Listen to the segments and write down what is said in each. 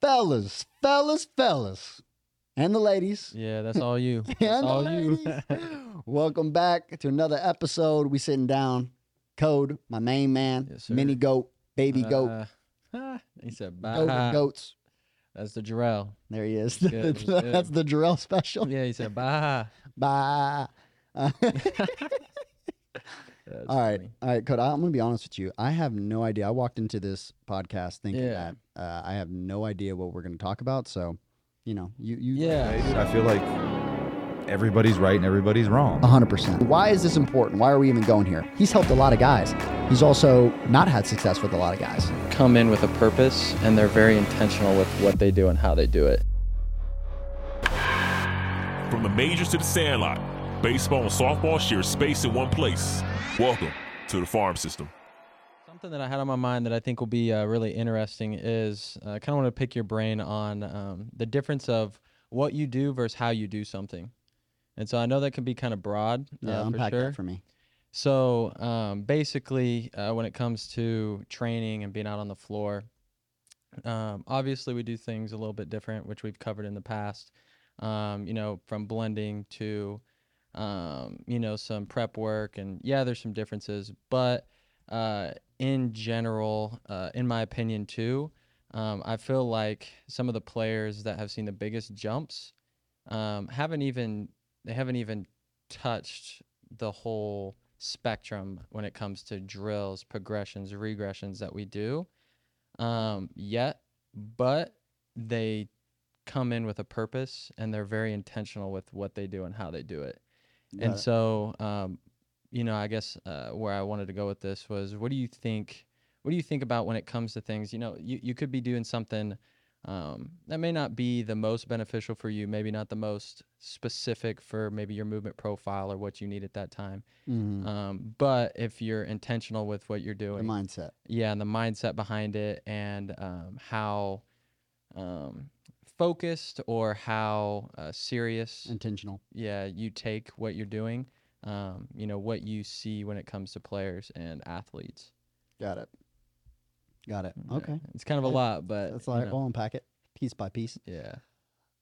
fellas, fellas, fellas, and the ladies. Yeah, that's all you. That's all you. Welcome back to another episode. We sitting down. Code, my main man, Yes, mini goat, baby goat, Uh, he said, goat bye. of goats. That's the Jarrell. There he is. good. That's the Jarrell special. Yeah, he said, bye. Bye. Uh, That's all right, funny. all right, Code. I'm gonna be honest with you. I have no idea. I walked into this podcast thinking Yeah. that uh, I have no idea what we're gonna talk about. So, you know, you you Yeah. Dude, I feel like everybody's right and everybody's wrong. 100%. Why is this important? Why are we even going here? He's helped a lot of guys. He's also not had success with a lot of guys. Come in with a purpose, and they're very intentional with what they do and how they do it. From the majors to the sandlot, baseball and softball share space in one place. Welcome to the farm system. Something that I had on my mind that I think will be uh, really interesting is uh, I kind of want to pick your brain on um, the difference of what you do versus how you do something. And so I know that can be kind of broad, Yeah, uh, for unpack sure. that for me. So um, basically, uh, when it comes to training and being out on the floor, um, obviously we do things a little bit different, which we've covered in the past. Um, you know, from blending to, um, you know, some prep work, and yeah, there's some differences, but uh, in general, uh, in my opinion, too, um, I feel like some of the players that have seen the biggest jumps um, haven't even they haven't even touched the whole spectrum when it comes to drills, progressions, regressions that we do um, yet, but they come in with a purpose and they're very intentional with what they do and how they do it. And it. so, um, you know, I guess uh, where I wanted to go with this was, what do you think? What do you think about when it comes to things? You know, you, you could be doing something um, that may not be the most beneficial for you, maybe not the most specific for maybe your movement profile or what you need at that time. Mhm. Um, but if you're intentional with what you're the doing, mindset. yeah, and the mindset behind it, and um, how um, focused or how uh, serious, Intentional. yeah, you take what you're doing. Um, you know what you see when it comes to players and athletes. Got it. Got it. Yeah, Okay. it's kind of a lot, but That's you all right. know, We'll unpack it piece by piece. yeah,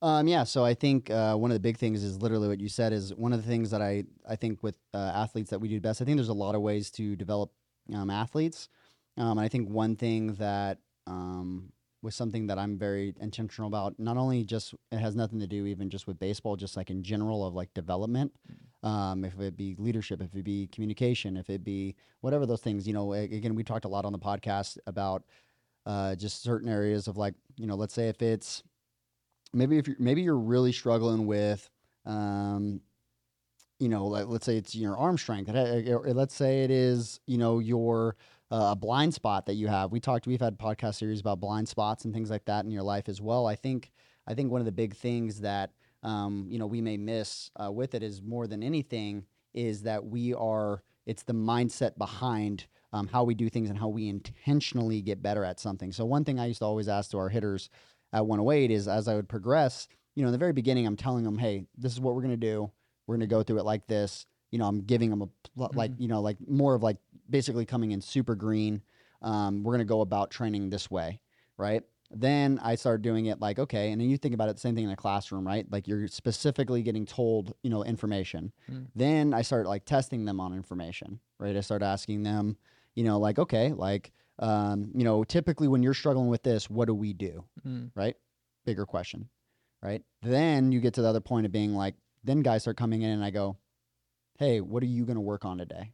Um, yeah, so I think uh, one of the big things is literally what you said is one of the things that I, I think with uh, athletes that we do best. I think there's a lot of ways to develop um, athletes. Um, and I think one thing that um, was something that I'm very intentional about, not only just, it has nothing to do even just with baseball, just like in general of like development. Um, if it be leadership, if it be communication, if it be whatever those things, you know, again, we talked a lot on the podcast about uh, just certain areas of like, you know, let's say if it's, maybe if you're maybe you're really struggling with um you know like let's say it's your arm strength. Or let's say it is you know your uh, a blind spot that you have we talked we've had podcast series about blind spots and things like that in your life as well i think i think one of the big things that um, you know we may miss uh, with it is more than anything is that we are it's the mindset behind um, how we do things and how we intentionally get better at something so one thing i used to always ask to our hitters at 108 is as I would progress, you know, in the very beginning, I'm telling them, hey, this is what we're going to do. We're going to go through it like this. You know, I'm giving them a, like, you know, like more of like basically coming in super green. Um, we're going to go about training this way, right? Then I started doing it like, okay. And then you think about it, the same thing in a classroom, right? Like you're specifically getting told, you know, information. Mm. Then I started like testing them on information, right? I started asking them, you know, like, okay, like, um, you know, typically when you're struggling with this, what do we do? Mm. right? Bigger question, right? Then you get to the other point of being like, then guys start coming in and I go, hey, what are you going to work on today?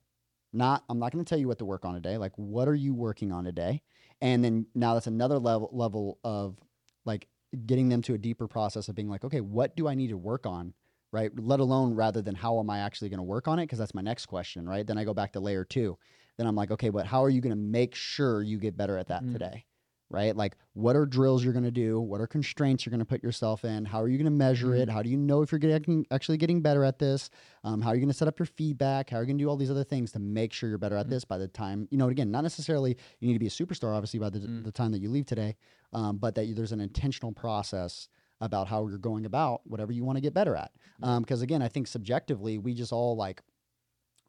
Not, I'm not going to tell you what to work on today. Like, what are you working on today? And then now that's another level level of like getting them to a deeper process of being like, okay, what do I need to work on? Right. Let alone rather than how am I actually going to work on it? Because that's my next question. Right. Then I go back to layer two. Then I'm like, okay, but how are you going to make sure you get better at that Mm. today? Right? Like, what are drills you're going to do? What are constraints you're going to put yourself in? How are you going to measure it? How do you know if you're getting actually getting better at this? Um, how are you going to set up your feedback? How are you going to do all these other things to make sure you're better at this by the time you know? Again, not necessarily you need to be a superstar, obviously, by the, Mm. the time that you leave today, um, but that you, there's an intentional process about how you're going about whatever you want to get better at. Because again, I think subjectively, we just all like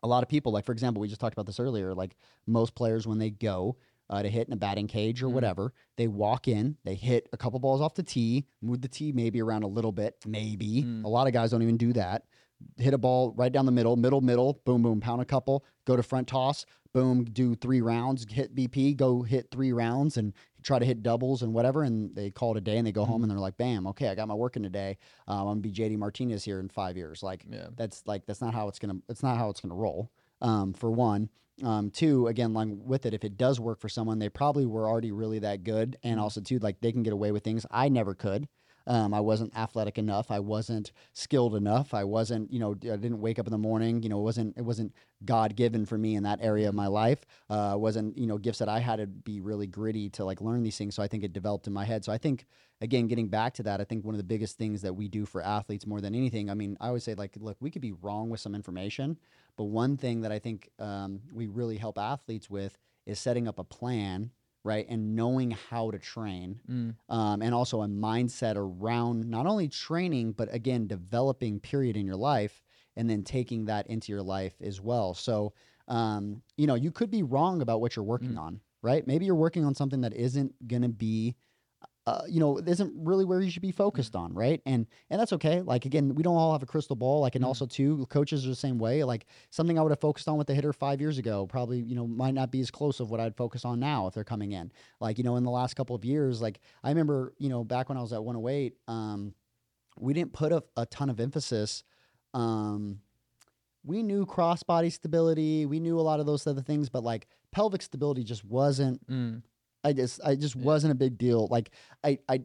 a lot of people. Like for example, we just talked about this earlier. Like most players, when they go uh, to hit in a batting cage or Mhm. whatever. They walk in, they hit a couple balls off the tee, move the tee maybe around a little bit, maybe. Mm. A lot of guys don't even do that. Hit a ball right down the middle, middle, middle, boom, boom, pound a couple, go to front toss, boom, do three rounds, hit BP, go hit three rounds and try to hit doubles and whatever. And they call it a day and they go home and they're like, bam, okay, I got my work in today. Um, I'm gonna be JD Martinez here in five years. Like, Yeah. that's like that's not how it's gonna it's not how it's gonna roll. Um, for one, um, two again, along with it, if it does work for someone, they probably were already really that good, and also too, like they can get away with things I never could. Um, I wasn't athletic enough. I wasn't skilled enough. I wasn't, you know, I didn't wake up in the morning. You know, it wasn't it wasn't God given for me in that area of my life. Uh, wasn't you know gifts that I had to be really gritty to like learn these things. So I think it developed in my head. So I think again, getting back to that, I think one of the biggest things that we do for athletes more than anything. I mean, I always say like, look, we could be wrong with some information, but one thing that I think um, we really help athletes with is setting up a plan, right, and knowing how to train Mm. um, and also a mindset around not only training but again developing period in your life and then taking that into your life as well so um, you know you could be wrong about what you're working Mm. on right maybe you're working on something that isn't going to be uh, you know isn't really where you should be focused on right? And and that's okay. Like again we don't all have a crystal ball. Like and Mm. also too coaches are the same way. Like something i would have focused on with the hitter five years ago probably you know might not be as close of what i'd focus on now if they're coming in. Like you know in the last couple of years like i remember you know back when i was at 108 um we didn't put a, a ton of emphasis um we knew crossbody stability we knew a lot of those other things but like pelvic stability just wasn't Mm. I just I just Yeah. wasn't a big deal. Like I I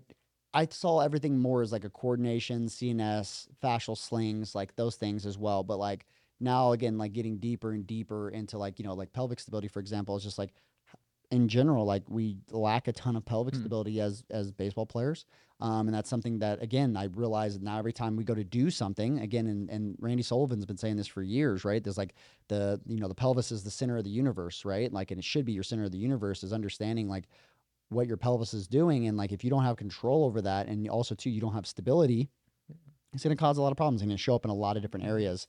I saw everything more as like a coordination, CNS, fascial slings, like those things as well. But like now again, like getting deeper and deeper into like, you know, like pelvic stability, for example, is just like in general, like we lack a ton of pelvic Mm. stability as as baseball players. Um, and that's something that again I realize now every time we go to do something, again, and, and Randy Sullivan's been saying this for years, right? There's like the you know the pelvis is the center of the universe, right? Like, and it should be your center of the universe is understanding like what your pelvis is doing, and like if you don't have control over that, and also too you don't have stability, it's going to cause a lot of problems. It's going to show up in a lot of different areas,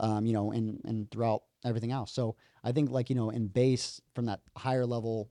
um, you know, and and throughout everything else. So I think like you know in base from that higher level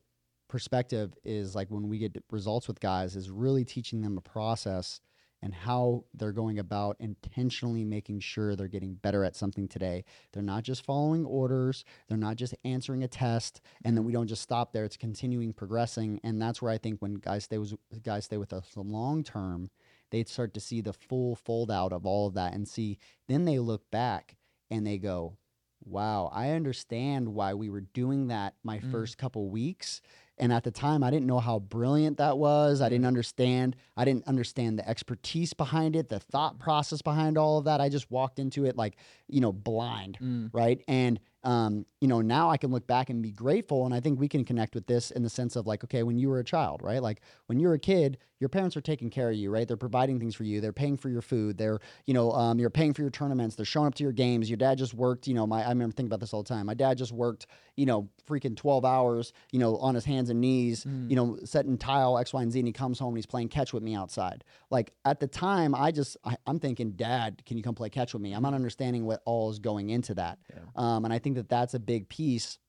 perspective is like when we get results with guys is really teaching them a process and how they're going about intentionally making sure they're getting better at something today. They're not just following orders, they're not just answering a test, and then we don't just stop there. It's continuing progressing, and that's where I think when guys stay with guys stay with us the long term, they'd start to see the full fold out of all of that and see. Then they look back and they go, "Wow, I understand why we were doing that my Mm. first couple weeks." And at the time, I didn't know how brilliant that was. I didn't understand. I didn't understand the expertise behind it, the thought process behind all of that. I just walked into it like, you know, blind, Mm. right? And um, you know, now I can look back and be grateful. And I think we can connect with this in the sense of like, okay, when you were a child, right? Like when you're a kid, your parents are taking care of you, right? They're providing things for you. They're paying for your food. They're, you know, um, you're paying for your tournaments. They're showing up to your games. Your dad just worked, you know, my I remember thinking about this all the time. My dad just worked, you know, freaking 12 hours, you know, on his hands and knees, Mm. you know, setting tile X, Y, and Z, and he comes home and he's playing catch with me outside. Like at the time, I just I, I'm thinking, Dad, can you come play catch with me? I'm not understanding what all is going into that, Yeah. um, and I think that that's a big piece.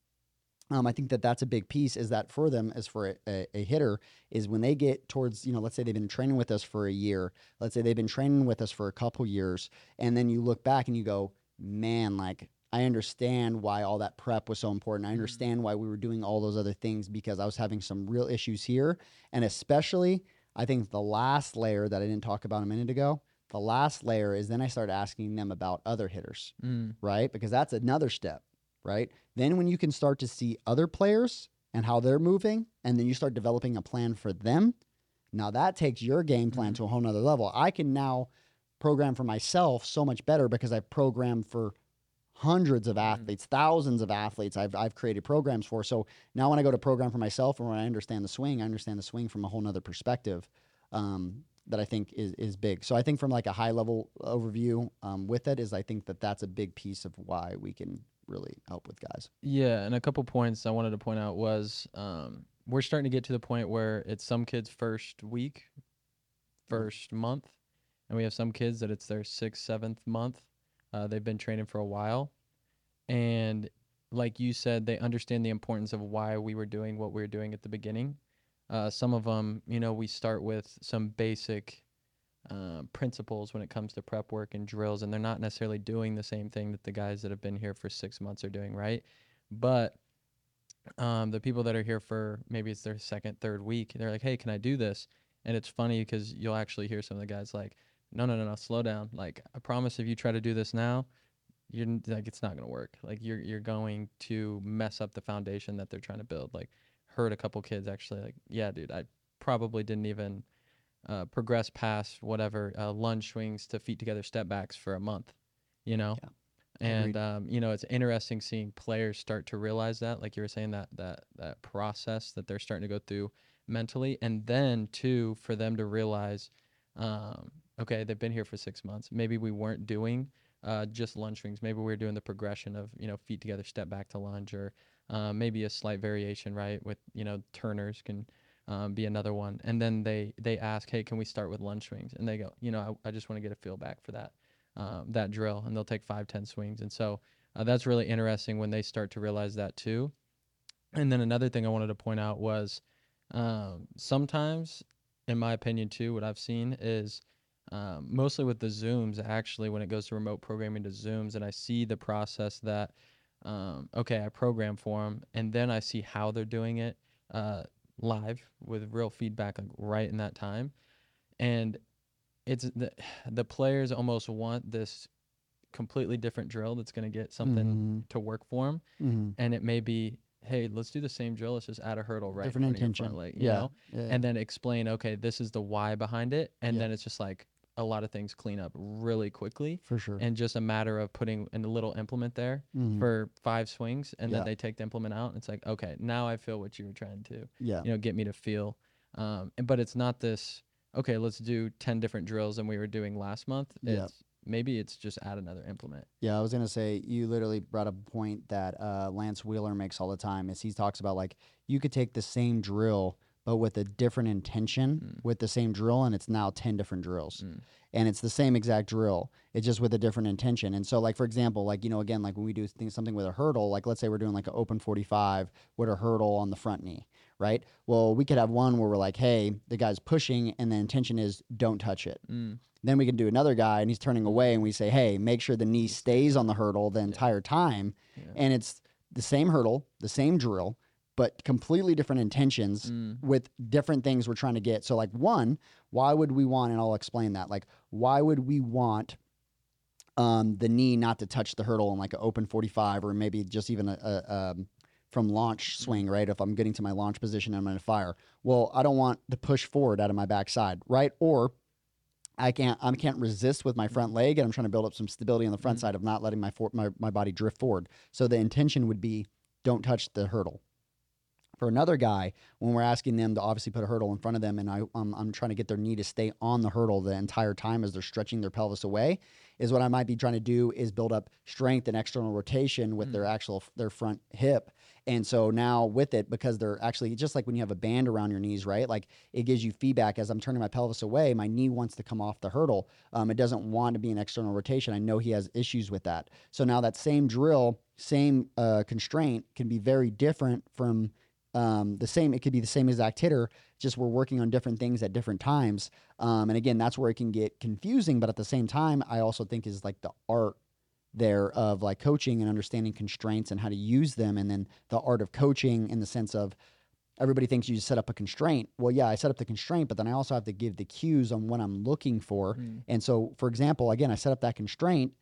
Um, I think that that's a big piece is that for them as for a, a, a hitter is when they get towards you know let's say they've been training with us for a year let's say they've been training with us for a couple years and then you look back and you go man like I understand why all that prep was so important I understand why we were doing all those other things because I was having some real issues here and especially I think the last layer that I didn't talk about a minute ago the last layer is then I start asking them about other hitters Mm. right? Because that's another step, right? Then when you can start to see other players and how they're moving, and then you start developing a plan for them, now that takes your game plan Mhm. to a whole nother level. I can now program for myself so much better because I've programmed for hundreds of athletes, thousands of athletes I've, I've created programs for. So now when I go to program for myself and when I understand the swing, I understand the swing from a whole nother perspective. Um, that I think is is big. So I think from like a high level overview um, with it is I think that that's a big piece of why we can really help with guys. Yeah, and a couple points I wanted to point out was um, we're starting to get to the point where it's some kids' first week, first month, and we have some kids that it's their sixth, seventh month. Uh, they've been training for a while, and like you said, they understand the importance of why we were doing what we were doing at the beginning. Uh, some of them, you know, we start with some basic uh, principles when it comes to prep work and drills, and they're not necessarily doing the same thing that the guys that have been here for six months are doing, right? But um, the people that are here for maybe it's their second, third week, they're like, "Hey, can I do this?" And it's funny because you'll actually hear some of the guys like, "No, no, no, no, slow down. Like, I promise, if you try to do this now, you're like, it's not gonna work. Like, you're you're going to mess up the foundation that they're trying to build." Like, heard a couple kids actually like, "Yeah, dude, I probably didn't even." Uh, progress past whatever uh, lunge swings to feet together step backs for a month, you know, Yeah. and um, you know it's interesting seeing players start to realize that like you were saying that that that process that they're starting to go through mentally. And then too for them to realize um, okay they've been here for six months. Maybe we weren't doing uh, just lunge swings. Maybe we were doing the progression of you know feet together step back to lunge or uh, maybe a slight variation right with you know turners can um, be another one. And then they they ask hey can we start with lunge swings? And they go you know i, I just want to get a feel back for that um, that drill. And they'll take five ten swings. And so uh, that's really interesting when they start to realize that too. And then another thing i wanted to point out was um, sometimes in my opinion too what i've seen is um, mostly with the zooms actually when it goes to remote programming to zooms and i see the process that um, okay i program for them and then i see how they're doing it uh, live with real feedback like right in that time and it's the the players almost want this completely different drill that's going to get something Mhm. to work for them Mhm. and it may be hey let's do the same drill let's just add a hurdle right Different in front of intention. leg, you yeah. know? yeah. and then explain okay this is the why behind it and Yeah. then it's just like a lot of things clean up really quickly for sure. and just a matter of putting in a little implement there Mhm. for five swings and Yeah. then they take the implement out and it's like okay now i feel what you were trying to yeah. you know get me to feel um and- but it's not this okay let's do 10 different drills than we were doing last month Yeah. maybe it's just add another implement Yeah, I was gonna say you literally brought up a point that uh, Lance Wheeler makes all the time. Is he talks about like you could take the same drill but with a different intention Mm. with the same drill, and it's now ten different drills, Mm. and it's the same exact drill. It's just with a different intention. And so, like for example, like you know, again, like when we do things, something with a hurdle, like let's say we're doing like an open forty five with a hurdle on the front knee, right? Well, we could have one where we're like, hey, the guy's pushing, and the intention is don't touch it. mm. Then we can do another guy and he's turning away and we say, hey, make sure the knee stays on the hurdle the entire time. Yeah. And it's the same hurdle, the same drill, but completely different intentions Mm. with different things we're trying to get. So, like, one, why would we want, and I'll explain that, like, why would we want um, the knee not to touch the hurdle in like an open 45 or maybe just even a, a um, from launch swing, right? If I'm getting to my launch position, and I'm going to fire. Well, I don't want to push forward out of my backside, right? Or I can't I can't resist with my front leg, and I'm trying to build up some stability on the front Mhm. side of not letting my, for, my my body drift forward. So the intention would be don't touch the hurdle. For another guy, when we're asking them to obviously put a hurdle in front of them, and I I'm, I'm trying to get their knee to stay on the hurdle the entire time as they're stretching their pelvis away, is what I might be trying to do is build up strength and external rotation with their actual their front hip. And so now with it, because they're actually just like when you have a band around your knees, right? Like it gives you feedback as I'm turning my pelvis away. My knee wants to come off the hurdle. Um, it doesn't want to be an external rotation. I know he has issues with that. So now that same drill, same uh, constraint can be very different from um, the same. It could be the same exact hitter, just we're working on different things at different times. Um, and again, that's where it can get confusing. But at the same time, I also think is like the art there of like coaching and understanding constraints and how to use them and then the art of coaching in the sense of everybody thinks you just set up a constraint well yeah i set up the constraint but then i also have to give the cues on what i'm looking for Mm. and so for example again i set up that constraint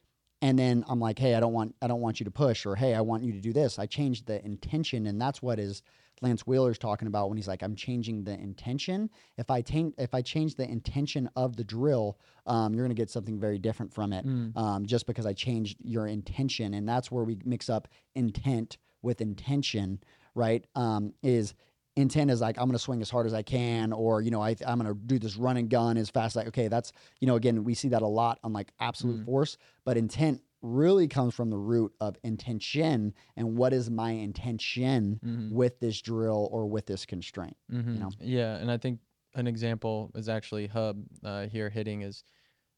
and then i'm like hey i don't want i don't want you to push or hey i want you to do this i changed the intention and that's what is lance wheeler's talking about when he's like i'm changing the intention if i change if i change the intention of the drill um, you're going to get something very different from it Mm. um, just because I changed your intention. And that's where we mix up intent with intention, right? Um, is intent is like, I'm going to swing as hard as I can, or, you know, I, I'm going to do this run and gun as fast as I, okay, that's, you know, again, we see that a lot on like absolute Mm. force, but intent really comes from the root of intention and what is my intention Mhm. with this drill or with this constraint. Mhm. know? Yeah, and I think an example is actually Hub uh, here hitting is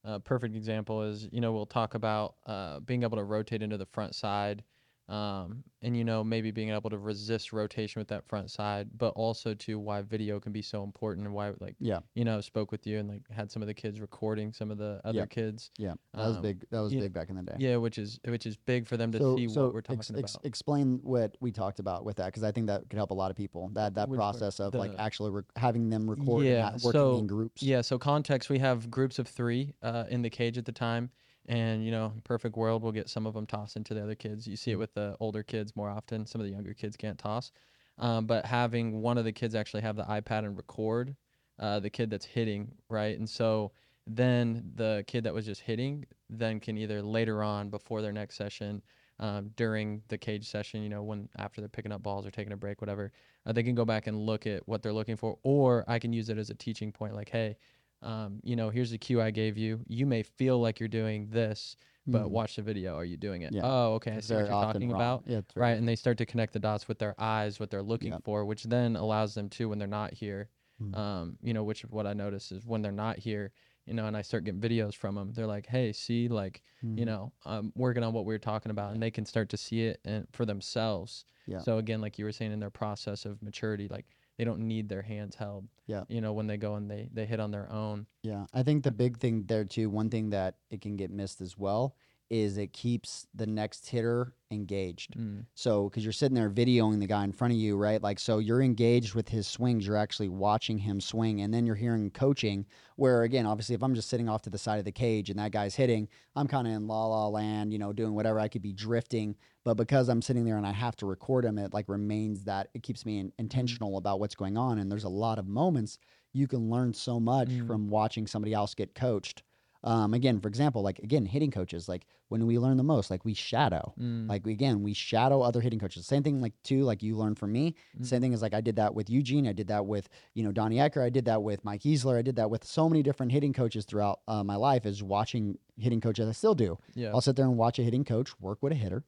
a perfect example is you know we'll talk about uh, being able to rotate into the front side um, and you know maybe being able to resist rotation with that front side, but also to why video can be so important and why like Yeah. you know spoke with you and like had some of the kids recording some of the other Yep. kids. Yeah, that was Um, big. That was yeah, big back in the day. Yeah, which is which is big for them to so, see so what we're talking ex- ex- about. explain what we talked about with that because I think that could help a lot of people. That that Which process of like The- actually rec- having them record, Yeah, and working so- in groups. Yeah, so context, we have groups of three uh, in the cage at the time. And, you know, perfect world, we'll get some of them tossed into the other kids. You see it with the older kids more often. Some of the younger kids can't toss. Um, but having one of the kids actually have the iPad and record uh, the kid that's hitting, right? And so then the kid that was just hitting then can either later on before their next session, um, during the cage session, you know, when after they're picking up balls or taking a break, whatever, uh, they can go back and look at what they're looking for. Or I can use it as a teaching point like, hey, um, you know, here's the cue I gave you. You may feel like you're doing this, but Mhm. watch the video. Are you doing it? Yeah. Oh, okay. I see what you're talking wrong. about. Yeah, very- Right. And they start to connect the dots with their eyes, what they're looking Yep. for, which then allows them to, when they're not here, Mhm. um, you know, which what I notice is when they're not here, you know, and I start getting videos from them, they're like, hey, see, like, you Mhm. know, I'm working on what we were talking about, and they can start to see it and for themselves. Yeah. So again, like you were saying, in their process of maturity, like they don't need their hands held. Yeah. You know, when they go and they they hit on their own. Yeah, I think the big thing there too, one thing that it can get missed as well is it keeps the next hitter engaged. Mm. So, because you're sitting there videoing the guy in front of you, right? Like, so you're engaged with his swings. You're actually watching him swing, and then you're hearing coaching. Where again, obviously, if I'm just sitting off to the side of the cage and that guy's hitting, I'm kind of in la la land, you know, doing whatever. I could be drifting, but because I'm sitting there and I have to record him, it like remains that it keeps me in, intentional about what's going on. And there's a lot of moments you can learn so much Mm. from watching somebody else get coached. Um, again, for example, like again, hitting coaches, like when we learn the most, like we shadow. Mm. Like again, we shadow other hitting coaches. Same thing, like too, like you learned from me. Mhm. Same thing as like I did that with Eugene. I did that with you know Donnie Ecker. I did that with Mike Easler. I did that with so many different hitting coaches throughout uh, my life. Is watching hitting coaches. I still do. yeah. I'll sit there and watch a hitting coach work with a hitter,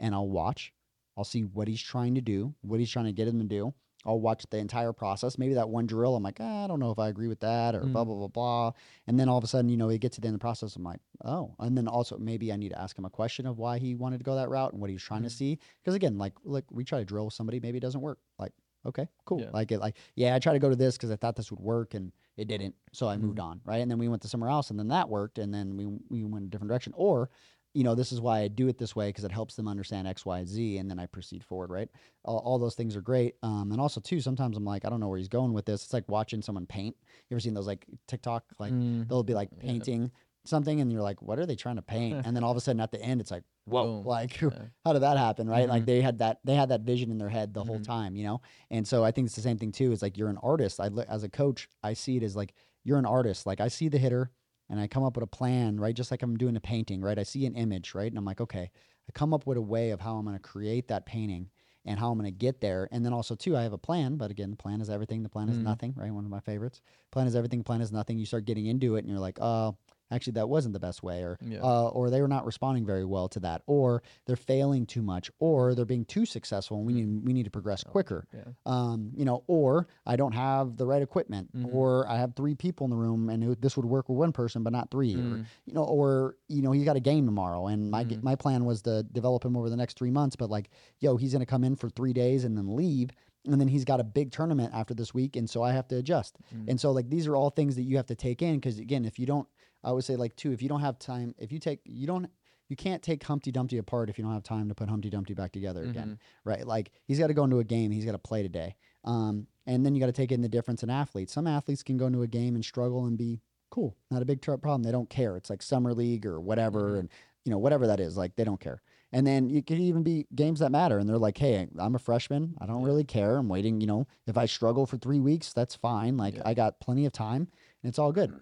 and I'll watch. I'll see what he's trying to do, what he's trying to get him to do. I'll watch the entire process. Maybe that one drill, I'm like, ah, I don't know if I agree with that, or blah Mm. blah blah blah. And then all of a sudden, you know, we get to the end of the process. I'm like, oh. And then also maybe I need to ask him a question of why he wanted to go that route and what he was trying to Mhm. see. Because again, like, like we try to drill somebody, maybe it doesn't work. Like, okay, cool. Yeah. Like it, like yeah, I tried to go to this because I thought this would work, and it didn't. So I moved Mhm. on, right? And then we went to somewhere else, and then that worked, and then we we went a different direction. Or you know, this is why I do it this way because it helps them understand X, Y, Z, and then I proceed forward, right? All, all those things are great. Um, and also too, sometimes I'm like, I don't know where he's going with this. It's like watching someone paint. You ever seen those like TikTok? Like Mm. they'll be like Yeah. painting something, and you're like, what are they trying to paint? and then all of a sudden at the end, it's like, whoa, Boom. like Yeah. how did that happen, right? Like Mhm. they had that they had that vision in their head the whole Mhm. time, you know. And so I think it's the same thing too. Is like you're an artist. I look as a coach, I see it as like you're an artist. Like I see the hitter and I come up with a plan, right? Just like I'm doing a painting, right? I see an image, right? And I'm like, okay, I come up with a way of how I'm going to create that painting and how I'm going to get there. And then also too, I have a plan, but again, the plan is everything. The plan is Mhm. nothing, right? One of my favorites. Plan is everything. Plan is nothing. You start getting into it, and you're like, oh, actually, that wasn't the best way, or Yeah. uh, or they were not responding very well to that, or they're failing too much, or they're being too successful, and we need we need to progress Oh, quicker Yeah. um, you know, or I don't have the right equipment, Mhm. or I have three people in the room, and it, this would work with one person but not 3 or Mm. you know, or you know, he's got a game tomorrow, and my g Mhm. my plan was to develop him over the next three months, but like, yo, he's gonna come in for three days and then leave, and then he's got a big tournament after this week, and so I have to adjust, Mm. and so like these are all things that you have to take in because again, if you don't, I would say like too, if you don't have time, if you take, you don't. You can't take Humpty Dumpty apart if you don't have time to put Humpty Dumpty back together again Mhm. right? Like he's got to go into a game, he's got to play today. Um, and then you got to take in the difference in athletes. Some athletes can go into a game and struggle and be cool, not a big tr- problem. They don't care. It's like summer league or whatever, Mhm. and you know whatever that is. Like they don't care. And then you could even be games that matter, and they're like, "Hey, I'm a freshman. I don't really care. I'm waiting. You know, if I struggle for three weeks, that's fine. Like Yeah. I got plenty of time, and it's all good."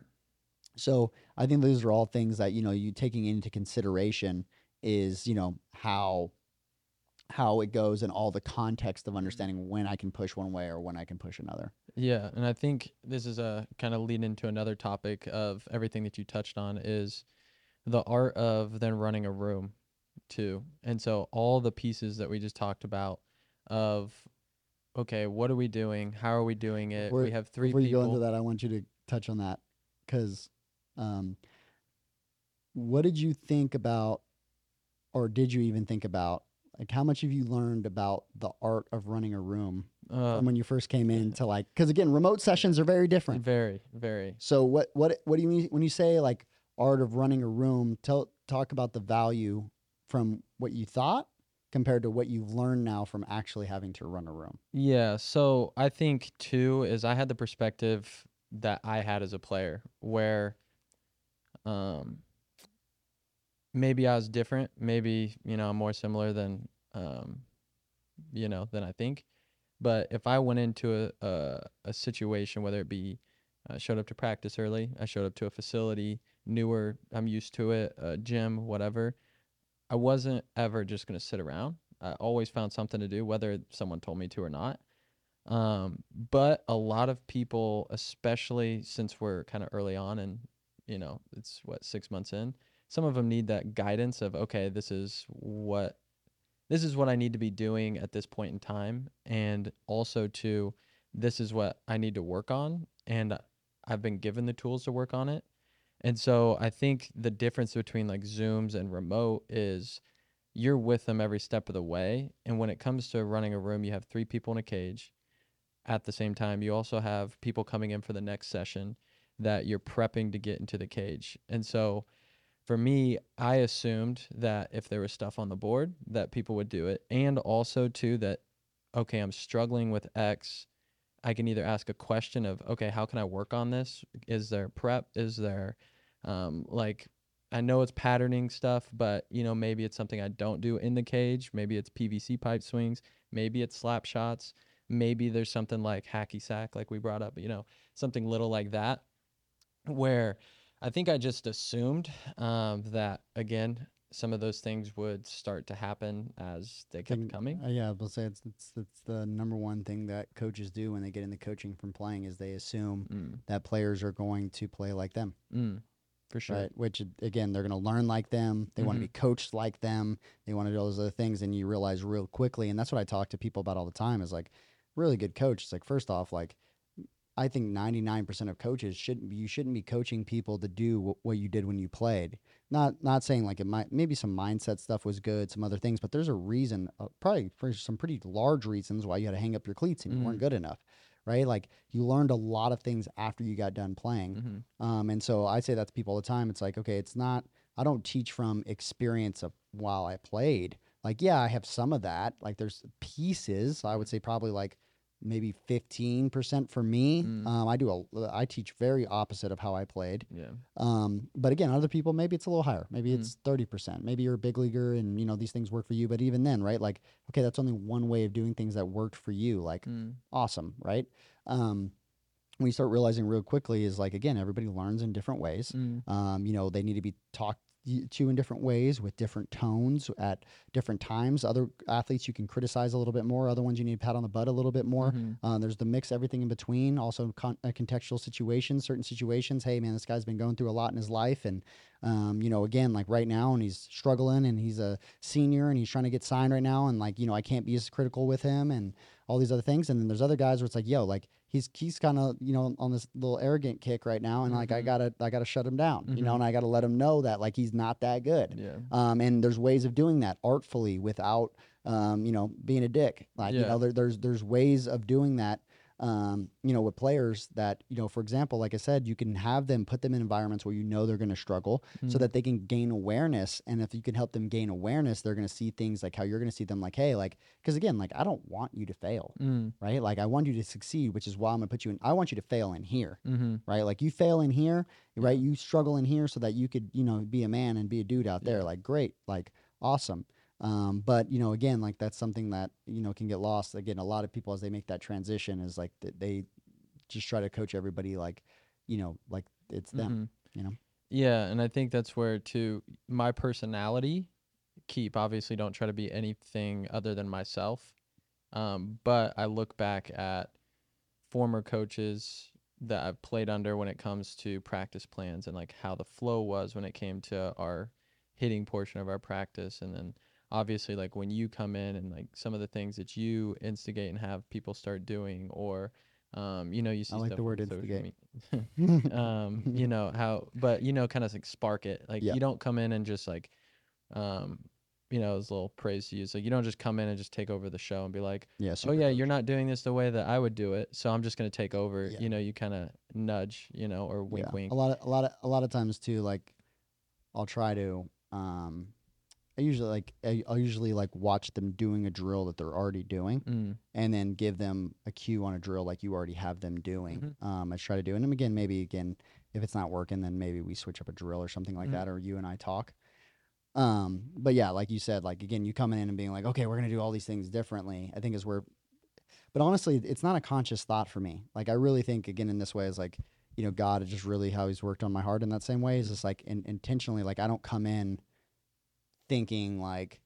So I think those are all things that you know you taking into consideration is you know how how it goes and all the context of mm-hmm. understanding when I can push one way or when I can push another. Yeah, and I think this is a kind of lead into another topic of everything that you touched on is the art of then running a room too. And so all the pieces that we just talked about of okay, what are we doing? How are we doing it? Before- we have three Before you go into that, I want you to touch on that because um, what did you think about, or did you even think about like how much have you learned about the art of running a room Uh, from when you first came in to like because again remote sessions are very different very, very. so what what what do you mean when you say like art of running a room tell talk about the value from what you thought compared to what you've learned now from actually having to run a room Yeah. So I think too is I had the perspective that I had as a player where um maybe I was different, maybe, you know, more similar than um you know, than I think. But if I went into a a, a situation whether it be I showed up to practice early, I showed up to a facility, newer, I'm used to it, a gym, whatever. I wasn't ever just to sit around. I always found something to do, whether someone told me to or not. Um, but a lot of people, especially since we're kind of early on and, you know, it's what, six months in, some of them need that guidance of, okay, this is what, this is what I need to be doing at this point in time. And also to, this is what I need to work on. And I've been given the tools to work on it. And so I think the difference between like Zooms and remote is you're with them every step of the way. And when it comes to running a room, you have three people in a cage. At the same time, you also have people coming in for the next session that you're prepping to get into the cage. And so for me, I assumed that if there was stuff on the board, that people would do it. And also, too, that, okay, I'm struggling with X. I can either ask a question of, okay, how can I work on this? Is there prep? Is there um, like I know it's patterning stuff, but you know maybe it's something I don't do in the cage. Maybe it's PVC pipe swings. Maybe it's slap shots. Maybe there's something like hacky sack, like we brought up. You know, something little like that, where I think I just assumed um, that again some of those things would start to happen as they kept Think- coming. uh, yeah i'll say it's, it's it's the number one thing that coaches do when they get into coaching from playing is they assume Mm, that players are going to play like them mm, for sure. right? Which again, they're going to learn like them. They want to be coached like them. They want to do all those other things, and you realize real quickly. And that's what I talk to people about all the time. Is like, really good coach. It's like first off, like, I think ninety nine percent of coaches shouldn't be. You shouldn't be coaching people to do wh- what you did when you played. Not not saying like it might maybe some mindset stuff was good, some other things, but there's a reason, uh, probably for some pretty large reasons why you had to hang up your cleats and you weren't Mhm. good enough. Right, like you learned a lot of things after you got done playing, hmm um, and so I say that to people all the time. It's like, okay, it's not, I don't teach from experience of while I played. Like, yeah, I have some of that. Like, there's pieces. I would say probably like maybe 15% for me. Mm. Um, I do a, I teach very opposite of how I played. Yeah. Um, but again, other people, maybe it's a little higher. Maybe Mm. it's 30%. Maybe you're a big leaguer and, you know, these things work for you. But even then, right? Like, okay, that's only one way of doing things that worked for you. Like, Mm. awesome, right? Um, when you start realizing real quickly is like, again, everybody learns in different ways. Mm. Um, you know, they need to be talked y- to in different ways with different tones at different times. Other athletes you can criticize a little bit more. Other ones you need to pat on the butt a little bit more. Mhm. Uh, there's the mix, everything in between. Also, con- uh, contextual situations, certain situations. Hey, man, this guy's been going through a lot in his life, and um, you know, again, like right now, and he's struggling, and he's a senior, and he's trying to get signed right now, and like you know, I can't be as critical with him, and all these other things. And then there's other guys where it's like, yo, like he's he's kind of you know on this little arrogant kick right now, and like I Mhm. gotta I gotta shut him down, you know, Mhm. and I gotta let him know that like he's not that good. Yeah. Um, and there's ways of doing that artfully without, um, you know, being a dick. Like, you know, there, there's there's ways of doing that. Um, you know, with players that you know, for example, like I said, you can have them put them in environments where you know they're going to struggle, so Mm. that they can gain awareness. And if you can help them gain awareness, they're going to see things like how you're going to see them. Like, hey, like, because again, like I don't want you to fail, Mm. right? Like I want you to succeed, which is why I'm going to put you in. I want you to fail in here Mm-hmm. right? Like you fail in here, right? You struggle in here so that you could, you know, be a man and be a dude out there. Like great, like awesome. Um, but you know, again, like that's something that you know can get lost. Again, a lot of people as they make that transition is like th- they just try to coach everybody like, you know, like it's them. Mhm. you know? Yeah, and I think that's where too my personality keep obviously don't try to be anything other than myself. Um, but I look back at former coaches that I've played under when it comes to practice plans and like how the flow was when it came to our hitting portion of our practice and then obviously like when you come in and like some of the things that you instigate and have people start doing or um, you know you see I like the word instigate. um you know how but you know kind of like spark it like Yeah. you don't come in and just like um you know, as a little praise to you. So you don't just come in and just take over the show and be like, Yeah. oh yeah, you're not doing this the way that I would do it, so I'm just gonna take over. Yeah. You know, you kind of nudge, you know, or wink, yeah. wink. A lot of a lot of a lot of times too, like I'll try to um I usually like I, I'll usually like watch them doing a drill that they're already doing Mm, and then give them a cue on a drill like you already have them doing. Mm-hmm. Um I try to do and then again maybe again if it's not working then maybe we switch up a drill or something like Mhm. that or you and I talk. Um but yeah, like you said like again you coming in and being like okay, we're going to do all these things differently. I think is where but honestly, it's not a conscious thought for me. Like I really think again in this way is like you know God is just really how He's worked on my heart in that same way. Is just like in, intentionally like I don't come in thinking like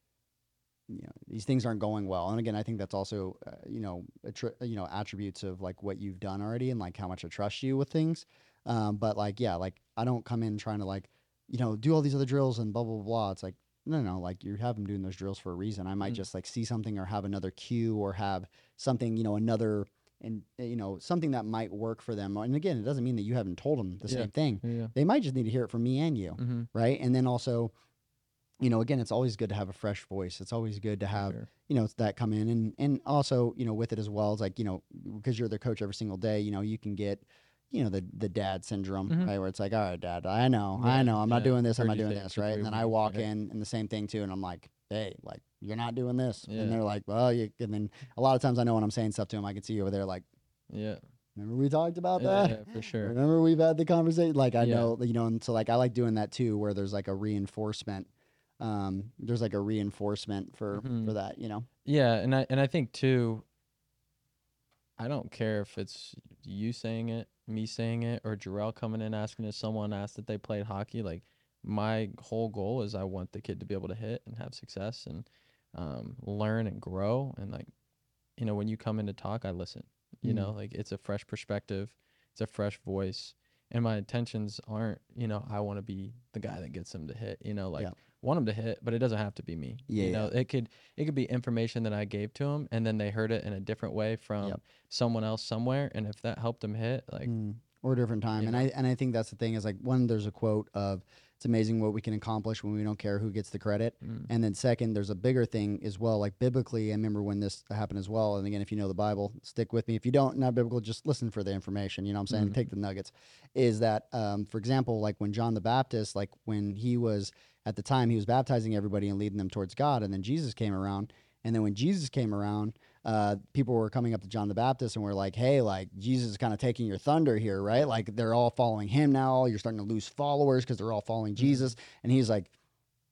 you know these things aren't going well. And again, I think that's also uh, you know attri- you know attributes of like what you've done already and like how much I trust you with things. Um, but like yeah, like I don't come in trying to like you know do all these other drills and blah blah blah. It's like no, no, like you have them doing those drills for a reason. I might Mm. just like see something or have another cue or have something, you know, another and uh, you know something that might work for them. And again, it doesn't mean that you haven't told them the Yeah. same thing. yeah. They might just need to hear it from me and you, Mm-hmm. right? And then also, you know, again, it's always good to have a fresh voice. It's always good to have Sure. you know that come in and and also you know with it as well. It's like you know because you're the coach every single day. You know you can get. You know the the dad syndrome, Mhm. right? Where it's like, all right, dad, I know, I know, I'm not doing this, I'm not doing this, right? And then I walk right. in and the same thing too, and I'm like, hey, like you're not doing this, Yeah. and they're like, well, you. And then a lot of times I know when I'm saying stuff to them, I can see you over there like, Yeah. remember we talked about Yeah, that? yeah, for sure. Remember we've had the conversation. Like I Yeah. know, you know, and so like I like doing that too, where there's like a reinforcement. Um, there's like a reinforcement for Mhm. for that, you know. Yeah, and I and I think too. I don't care if it's you saying it, me saying it, or Jarrell coming in asking if someone asked that they played hockey. Like my whole goal is I want the kid to be able to hit and have success and um, learn and grow. And like, you know, when you come in to talk, I listen. You Mhm. know, like it's a fresh perspective, it's a fresh voice, and my intentions aren't, you know, I want to be the guy that gets them to hit. You know, like Yeah. Want them to hit, but it doesn't have to be me. Yeah, you know, it could it could be information that I gave to them, and then they heard it in a different way from Yep. someone else somewhere, and if that helped them hit, like Mm, or a different time. And I and I think that's the thing is like one, there's a quote of it's amazing what we can accomplish when we don't care who gets the credit. mm, And then second, there's a bigger thing as well. Like biblically, I remember when this happened as well. And again, if you know the Bible, stick with me. If you don't, not biblical, just listen for the information. You know what I'm saying? Mhm. Take the nuggets. Is that, um, for example, like when John the Baptist, like when he was at the time, he was baptizing everybody and leading them towards God. And then Jesus came around. And then when Jesus came around, uh, people were coming up to John the Baptist and were like, "Hey, like Jesus is kind of taking your thunder here, right? Like they're all following him now. You're starting to lose followers because they're all following Mhm. Jesus." And he's like,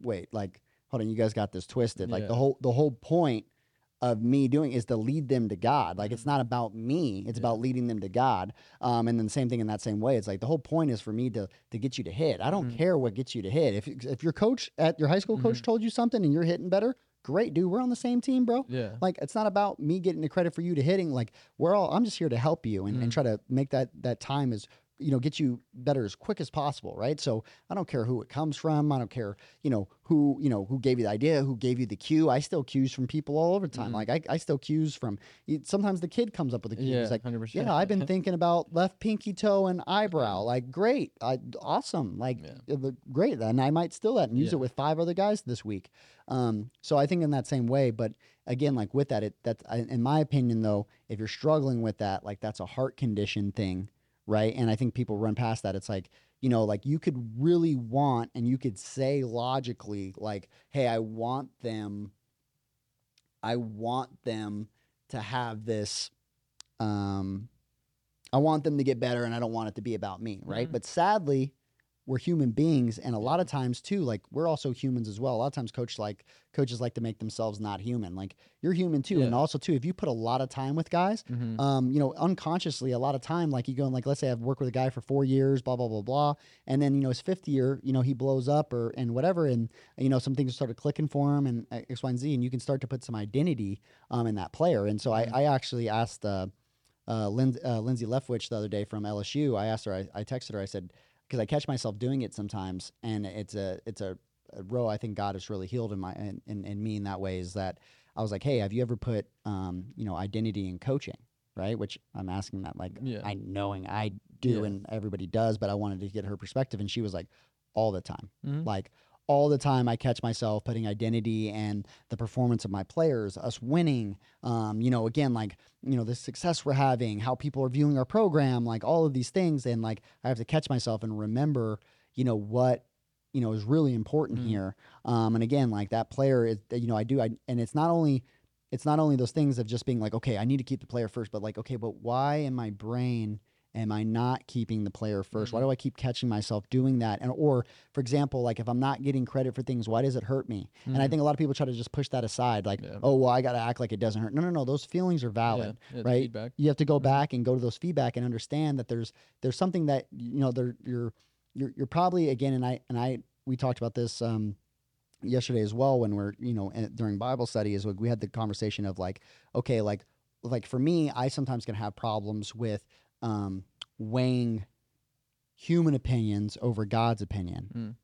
"Wait, like, hold on, you guys got this twisted. Like Yeah. the whole the whole point of me doing is to lead them to God. Like it's not about me; it's Yeah. about leading them to God. Um, and then the same thing in that same way. It's like the whole point is for me to to get you to hit. I don't Mhm. care what gets you to hit. If if your coach at your high school coach Mhm. told you something and you're hitting better, great, dude. We're on the same team, bro. yeah, Like it's not about me getting the credit for you to hitting. Like we're all. I'm just here to help you and, and Mhm. try to make that that time as you know get you better as quick as possible, right? So I don't care who it comes from. I don't care you know who you know who gave you the idea, who gave you the cue. I still cues from people all over the time. Mhm. Like I, I still cues from. Sometimes the kid comes up with a cue. yeah, He's like. hundred percent. Yeah, I've been thinking about left pinky toe and eyebrow. Like, great, I, awesome, like, Yeah. uh, great. And I might still that and use it with five other guys this week. Um, so I think in that same way, but again, like with that, it that's in my opinion though, if you're struggling with that, like that's a heart condition thing, right? And I think people run past that. It's like you know, like you could really want and you could say logically, like, hey, I want them, I want them to have this, um, I want them to get better and I don't want it to be about me, right? Mhm. But sadly, we're human beings and a lot of times too like we're also humans as well a lot of times coach like coaches like to make themselves not human like you're human too and also too if you put a lot of time with guys hmm um, you know, unconsciously, a lot of time, like you go and like, let's say I've worked with a guy for four years, blah blah blah blah, and then you know his fifth year, you know, he blows up or and whatever, and you know some things started clicking for him and uh, X, Y, and Z, and you can start to put some identity um in that player. And so Mhm. I, I actually asked uh, uh, Lin- uh, Lindsay Leftwich the other day from LSU. I asked her, I, I texted her, I said, because I catch myself doing it sometimes, and it's a it's a, a row I think God has really healed in my in, in, in me in that way is that I was like, hey, have you ever put um, you know identity in coaching? right? Which I'm asking that like Yeah. I knowing I do Yeah. and everybody does, but I wanted to get her perspective, and she was like, all the time, Mhm. like all the time I catch myself putting identity and the performance of my players, us winning, um, you know, again, like, you know, the success we're having, how people are viewing our program, like all of these things. And like, I have to catch myself and remember, you know, what, you know, is really important Mm. here. Um, and again, like that player is, you know, I do, I, and it's not only, it's not only those things of just being like, okay, I need to keep the player first, but like, okay, but why in my brain am I not keeping the player 1st Why do I keep catching myself doing that? And or, for example, like if I'm not getting credit for things, why does it hurt me? And I Mhm. think a lot of people try to just push that aside, like, Yeah. oh, well, I got to act like it doesn't hurt. No, no, no. Those feelings are valid Yeah, it's right? Feedback. you have to go Mhm. back and go to those feedback and understand that there's there's something that you know there you're you're you're probably again and I and I we talked about this um yesterday as well when we're you know during Bible study is we had the conversation of like okay like like for me I sometimes can have problems with um weighing human opinions over God's opinion. Mm.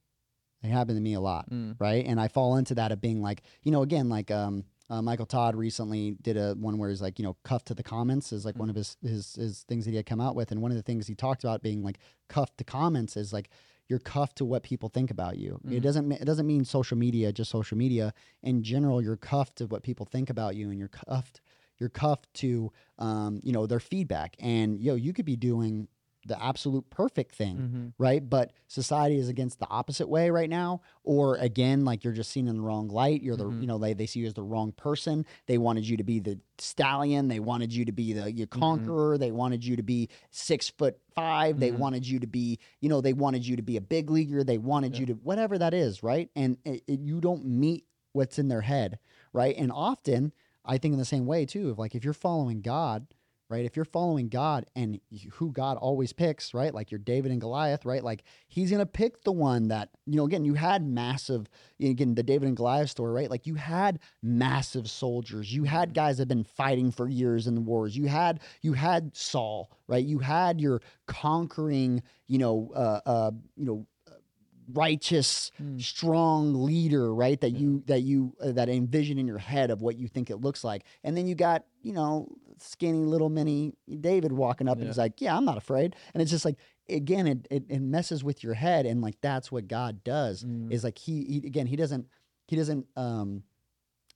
It happened to me a lot Mm. right? And I fall into that of being like, you know, again, like um, uh, Michael Todd recently did a one where he's like, you know, cuff to the comments is like one of his his his things that he had come out with, and one of the things he talked about being like cuff to comments is like you're cuffed to what people think about you. It Mhm. doesn't it doesn't mean social media, just social media in general. You're cuffed to what people think about you, and you're cuffed. You're cuffed to, um, you know, their feedback, and yo, you could be doing the absolute perfect thing, Mhm. right? But society is against the opposite way right now. Or again, like you're just seen in the wrong light. You're the, Mhm. you know, they, they see you as the wrong person. They wanted you to be the stallion. They wanted you to be the your conqueror. They wanted you to be six foot five. They Mhm. wanted you to be, you know, they wanted you to be a big leaguer. They wanted Yeah. you to whatever that is, right? And it, it, you don't meet what's in their head, right? And often, I think in the same way too. Of like if you're following God, right? If you're following God and who God always picks, right? Like you're David and Goliath, right? Like he's going to pick the one that, you know, again, you had massive, again, the David and Goliath story, right? Like you had massive soldiers. You had guys that have been fighting for years in the wars. You had, you had Saul, right? You had your conquering, you know, uh, uh, you know, righteous Mm. strong leader right that Yeah. you that you uh, that envision in your head of what you think it looks like and then you got you know skinny little mini david walking up and he's like yeah i'm not afraid and it's just like again it, it, it messes with your head and like that's what god does Mm. is like he, he again he doesn't he doesn't um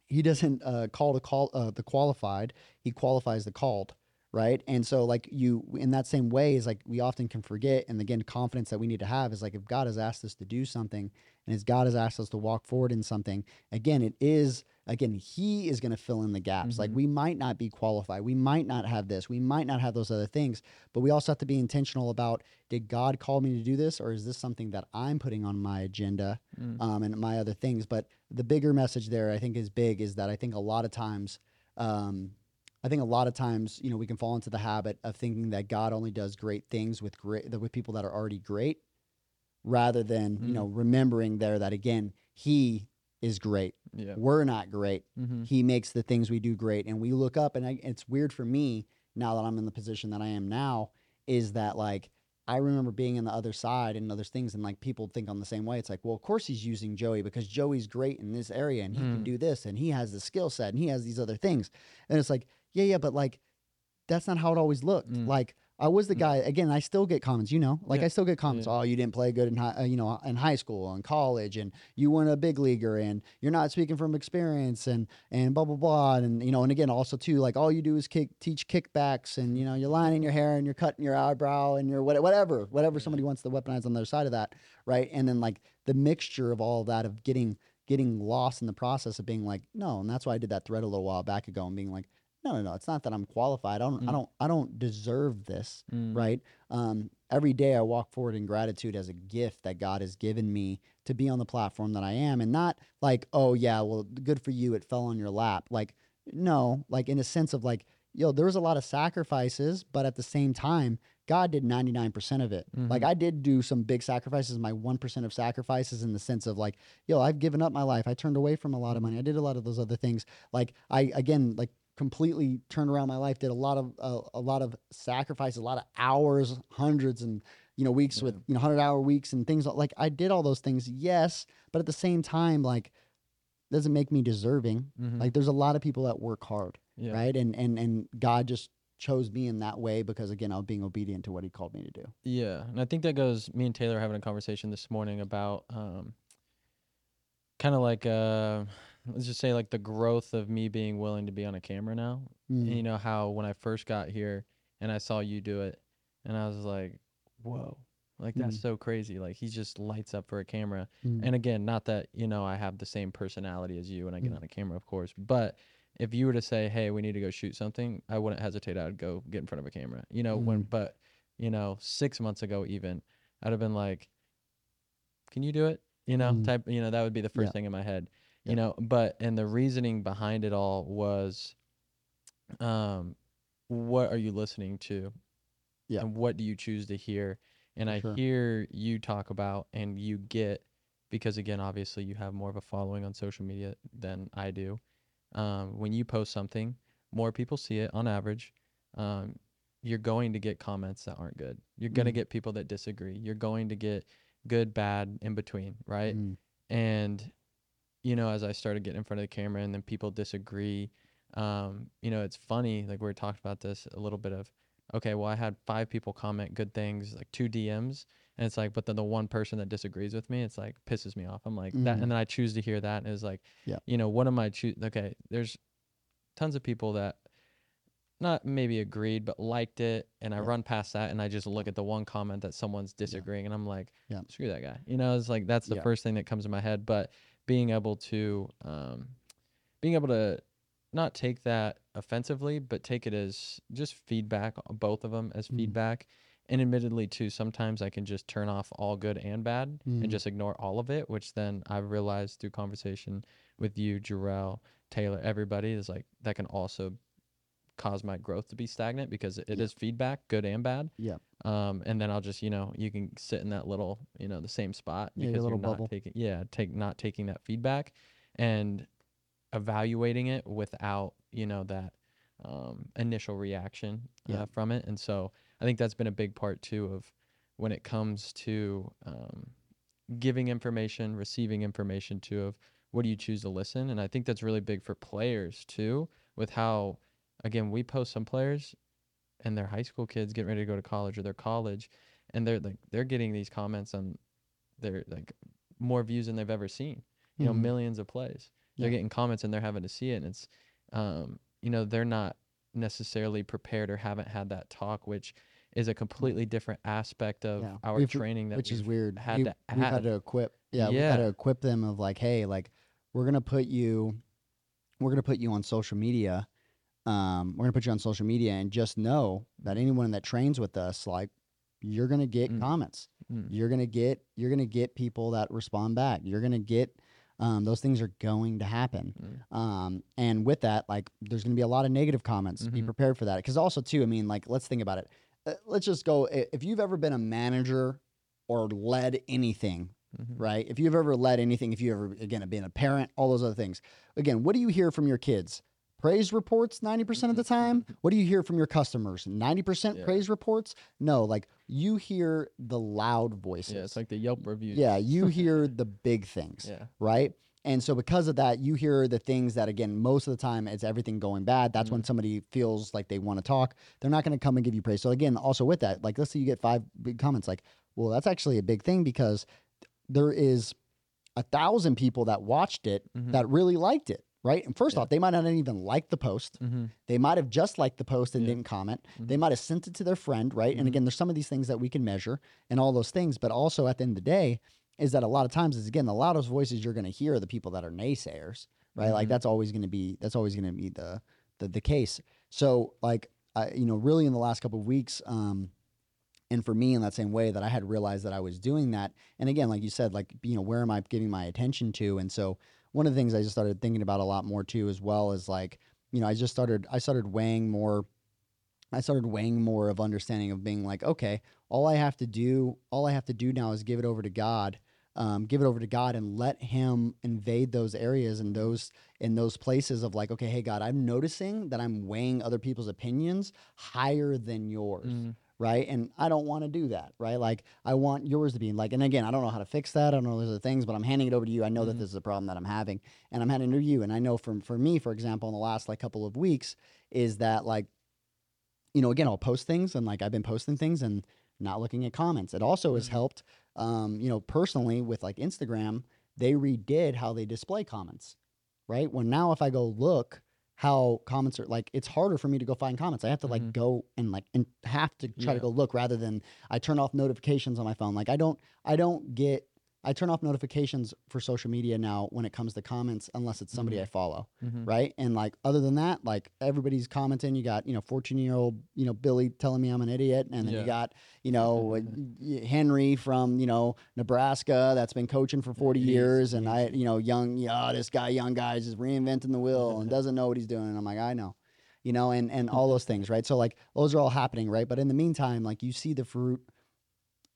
he doesn't uh call to call uh, the qualified he qualifies the called right and so like you in that same way is like we often can forget and again confidence that we need to have is like if god has asked us to do something and as god has asked us to walk forward in something again it is again he is going to fill in the gaps like Mhm. we might not be qualified we might not have this we might not have those other things but we also have to be intentional about did god call me to do this or is this something that i'm putting on my agenda Mm. um, and my other things. But the bigger message there, I think, is big. Is that I think a lot of times, um, I think a lot of times, you know, we can fall into the habit of thinking that God only does great things with great with people that are already great, rather than you Mm. know remembering there that again He is great. Yeah. We're not great. Mm-hmm. He makes the things we do great, and we look up, and I, it's weird for me now that I'm in the position that I am now, is that like I remember being on the other side and other things, and like people think on the same way. It's like, well, of course he's using Joey because Joey's great in this area, and he can Mm. do this, and he has the skill set, and he has these other things, and it's like, yeah, yeah, but like that's not how it always looked. Mm. Like I was the Mm. guy again. I still get comments, you know, like Yeah. I still get comments. Oh, you didn't play good in high, uh, you know, in high school and college, and you weren't a big leaguer, and you're not speaking from experience, and and blah blah blah, and you know, and again, also too, like all you do is kick, teach kickbacks, and you know, you're lining your hair, and you're cutting your eyebrow, and you're what, whatever, whatever somebody wants to weaponize on the other side of that, right? And then like the mixture of all of that of getting getting lost in the process of being like, no, and that's why I did that thread a little while back ago, and being like. No, no, no. It's not that I'm qualified. I don't. I Mm. don't. I don't deserve this Mm. right? Um, every day I walk forward in gratitude as a gift that God has given me to be on the platform that I am, and not like, oh yeah, well, good for you, it fell on your lap. Like, no, like in a sense of like, yo, there was a lot of sacrifices, but at the same time, God did 99% of it. Like Mhm. I did do some big sacrifices, my 1% of sacrifices in the sense of like, yo, I've given up my life. I turned away from a lot of money. I did a lot of those other things. Like I, again, like completely turned around my life, did a lot of, uh, a lot of sacrifices, a lot of hours, hundreds and, you know, weeks with, you know, hundred hour weeks and things like I did all those things. Yes. But at the same time, like, doesn't make me deserving. Mhm. Like there's a lot of people that work hard yeah. right? And and and God just chose me in that way because again, I was being obedient to what He called me to do. Yeah, and I think that goes. Me and Taylor having a conversation this morning about um, kind of like uh let's just say like the growth of me being willing to be on a camera now Mm. you know how when i first got here and i saw you do it and i was like whoa like that's Mm. so crazy like he just lights up for a camera Mm. and again not that you know i have the same personality as you when i get on a camera of course but if you were to say hey we need to go shoot something i wouldn't hesitate i would go get in front of a camera you know when but you know six months ago even i'd have been like can you do it you know type you know that would be the first Yeah. thing in my head. You know but and the reasoning behind it all was um what are you listening to Yeah. and what do you choose to hear and i sure. hear you talk about and you get because again obviously you have more of a following on social media than i do um, when you post something more people see it on average um, you're going to get comments that aren't good you're going to Mhm. get people that disagree you're going to get good bad in between right Mm. and you know as i started getting in front of the camera and then people disagree um you know it's funny like we were talking about this a little bit of okay well i had five people comment good things like two dms and it's like but then the one person that disagrees with me it's like pisses me off i'm like that Mhm. and then i choose to hear that and it's like Yeah. you know what am i choose okay there's tons of people that not maybe agreed but liked it and i Yeah. run past that and i just look at the one comment that someone's disagreeing and i'm like Yeah. screw that guy you know it's like that's the Yeah. first thing that comes to my head but being able to um being able to not take that offensively but take it as just feedback both of them as Mhm. feedback and admittedly too sometimes i can just turn off all good and bad Mhm. and just ignore all of it which then i've realized through conversation with you jarrell taylor everybody is like that can also cause my growth to be stagnant because it is Yeah. feedback good and bad Yeah. um and then i'll just you know you can sit in that little you know the same spot Yeah, because little you're not bubble. taking yeah take not taking that feedback and evaluating it without you know that um initial reaction Yeah. uh, from it and so i think that's been a big part too of when it comes to um giving information receiving information too of what do you choose to listen and i think that's really big for players too with how again we post some players and they're high school kids getting ready to go to college or they're college and they're like they're getting these comments on their like more views than they've ever seen you know Mhm. millions of plays they're Yeah. getting comments and they're having to see it and it's um you know they're not necessarily prepared or haven't had that talk which is a completely different aspect of Yeah. our We've- training that which is weird. had we, to we've had to equip. Yeah, we've had to Yeah. equip them of like, hey, like we're gonna put you, we're gonna put you on social media. Um, we're gonna put you on social media, and just know that anyone that trains with us, like, you're gonna get Mm. comments. Mm. You're gonna get, you're gonna get people that respond back. You're gonna get. Um, those things are going to happen. Mm. Um, and with that, like, there's going to be a lot of negative comments. Be Mhm. prepared for that. Because also, too, I mean, like, let's think about it. Uh, let's just go. If you've ever been a manager or led anything, Mhm. right? If you've ever led anything, if you ever again have been a parent, all those other things. Again, what do you hear from your kids? Praise reports 90% of the time. What do you hear from your customers? 90% Yeah. praise reports? No, like you hear the loud voices. yeah it's like the yelp reviews yeah, you hear the big things yeah right? And so because of that, you hear the things that again, most of the time it's everything going bad. That's when somebody feels like they want to talk. They're not going to come and give you praise. So again, also with that, like let's say you get five big comments, like, well, that's actually a big thing because there is a thousand people that watched it Mhm. that really liked it. Right. And first Yeah. off, they might not even like the post. mm-hmm. They might have just liked the post and Yeah. didn't comment. Mhm. They might have sent it to their friend, right? And Mhm. again, there's some of these things that we can measure and all those things. But also at the end of the day, is that a lot of times is again the loudest voices you're going to hear are the people that are naysayers, right? Like Mhm. that's always going to be that's always going to be the, the the case. So like I you know really in the last couple of weeks, um, and for me in that same way that I had realized that I was doing that. And again, like you said, like you know where am I giving my attention to? And so one of the things I just started thinking about a lot more too, as well as like you know I just started I started weighing more. I started weighing more of understanding of being like, okay, all I have to do, all I have to do now is give it over to God, um, give it over to God, and let Him invade those areas and those in those places of like, okay, hey God, I'm noticing that I'm weighing other people's opinions higher than yours, Mhm. Right? And I don't want to do that, right? Like I want yours to be like, and again, I don't know how to fix that. I don't know those other things, but I'm handing it over to you. I know that Mhm. this is a problem that I'm having, and I'm handing it to you. And I know from for me, for example, in the last like couple of weeks, is that like you know, again, I'll post things and like I've been posting things and not looking at comments. It also has Mhm. helped, um, you know, personally with like Instagram they redid how they display comments, right? When now if I go look how comments are like it's harder for me to go find comments. I have to like Mhm. go and like and have to try to go look rather than I turn off notifications on my phone. Like I don't I don't get I turn off notifications for social media now when it comes to comments unless it's somebody Mhm. I follow, Mhm. right? And like other than that, like everybody's commenting. You got you know fourteen year old you know Billy telling me I'm an idiot, and then Yeah. you got you know Henry from you know Nebraska that's been coaching for forty He's- years, and I you know young yeah this guy young guy is reinventing the wheel and doesn't know what he's doing. And I'm like I know, you know, and and all those things, right? So like those are all happening, right? But in the meantime, like you see the fruit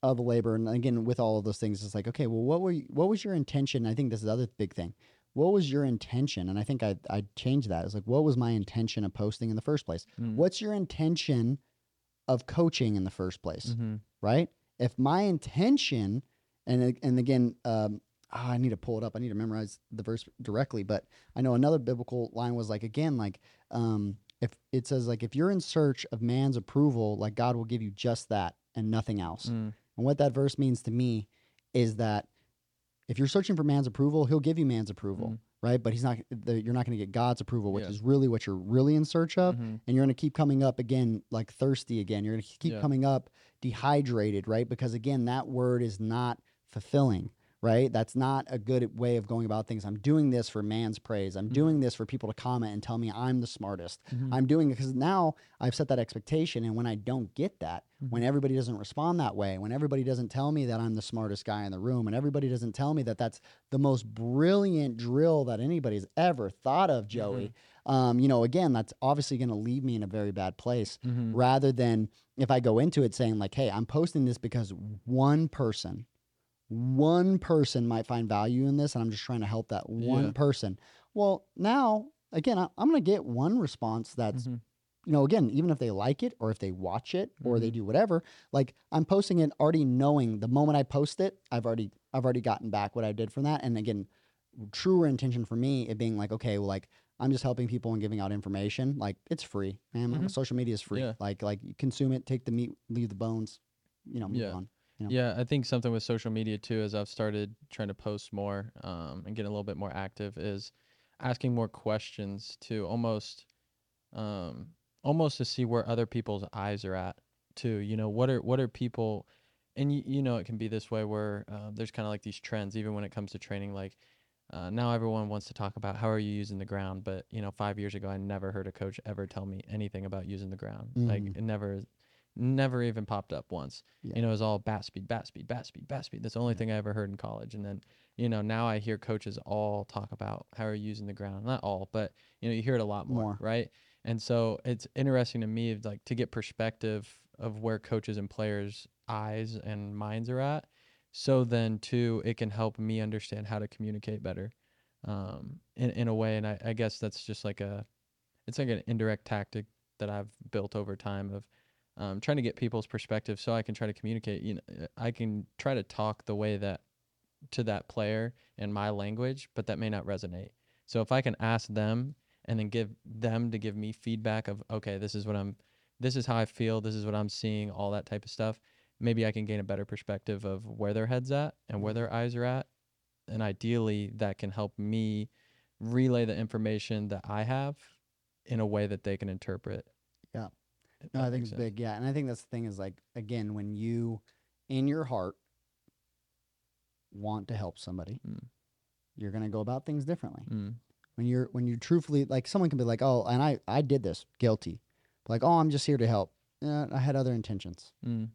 of labor, and again with all of those things, it's like okay, well, what were you, what was your intention? I think this is the other big thing. What was your intention? And I think I I changed that. It's like what was my intention of posting in the first place? Mm. What's your intention of coaching in the first place? Mhm. right? If my intention, and and again, um, ah, I need to pull it up. I need to memorize the verse directly. But I know another biblical line was like again, like um, if it says like if you're in search of man's approval, like God will give you just that and nothing else. Mm. And what that verse means to me is that if you're searching for man's approval, he'll give you man's approval, Mhm. right? But he's not. The, you're not going to get God's approval, which Yeah. is really what you're really in search of Mhm. and you're going to keep coming up again like thirsty again you're going to keep Yeah. coming up dehydrated right because again that word is not fulfilling right that's not a good way of going about things i'm doing this for man's praise i'm Mhm. doing this for people to comment and tell me i'm the smartest Mhm. i'm doing it because now i've set that expectation and when i don't get that when everybody doesn't respond that way when everybody doesn't tell me that i'm the smartest guy in the room and everybody doesn't tell me that that's the most brilliant drill that anybody's ever thought of joey um, you know again that's obviously going to leave me in a very bad place Mhm. rather than if I go into it saying like, "Hey, I'm posting this because one person, one person might find value in this, and I'm just trying to help that one Yeah. person." Well, now again, I, I'm going to get one response that's Mhm. you know again, even if they like it or if they watch it or they Mhm. do whatever, like I'm posting it already knowing the moment I post it, I've already I've already gotten back what I did from that, and again, truer intention for me it being like, okay, well, like. I'm just helping people and giving out information. Like it's free, man. Mhm. Social media is free. Yeah. Like like you consume it, take the meat, leave the bones. You know, move Yeah. on. You know? Yeah, I think something with social media too, as I've started trying to post more um, and get a little bit more active, is asking more questions to almost, um, almost to see where other people's eyes are at too. You know, what are what are people, and you, you know, it can be this way where uh, there's kind of like these trends, even when it comes to training. Like uh, now, everyone wants to talk about how are you using the ground, but you know, five years ago, I never heard a coach ever tell me anything about using the ground. Like Mhm. it never, never even popped up once Yeah. you know, it was all bat speed, bat speed, bat speed, bat speed. That's the only thing I ever heard in college. And then, you know, now I hear coaches all talk about how are you using the ground. Not all, but you know, you hear it a lot more, More. right? And so it's interesting to me, like to get perspective of where coaches and players' eyes and minds are at. So then, too, it can help me understand how to communicate better, um, in in a way. And I, I guess that's just like a, it's like an indirect tactic that I've built over time of um, trying to get people's perspective so I can try to communicate. You know, I can try to talk the way that to that player in my language, but that may not resonate. So if I can ask them and then give them to give me feedback of okay, this is what I'm, this is how I feel, this is what I'm seeing, all that type of stuff. Maybe I can gain a better perspective of where their heads at and where their eyes are at, and ideally that can help me relay the information that I have in a way that they can interpret. Yeah. No, I think it's big. Yeah, and I think that's the thing is like again when you, in your heart, want to help somebody, Mm. you're gonna go about things differently. Mm. When you're when you truthfully like someone can be like, oh, and I I did this, guilty, like oh, I'm just here to help. Yeah, I had other intentions, Mm.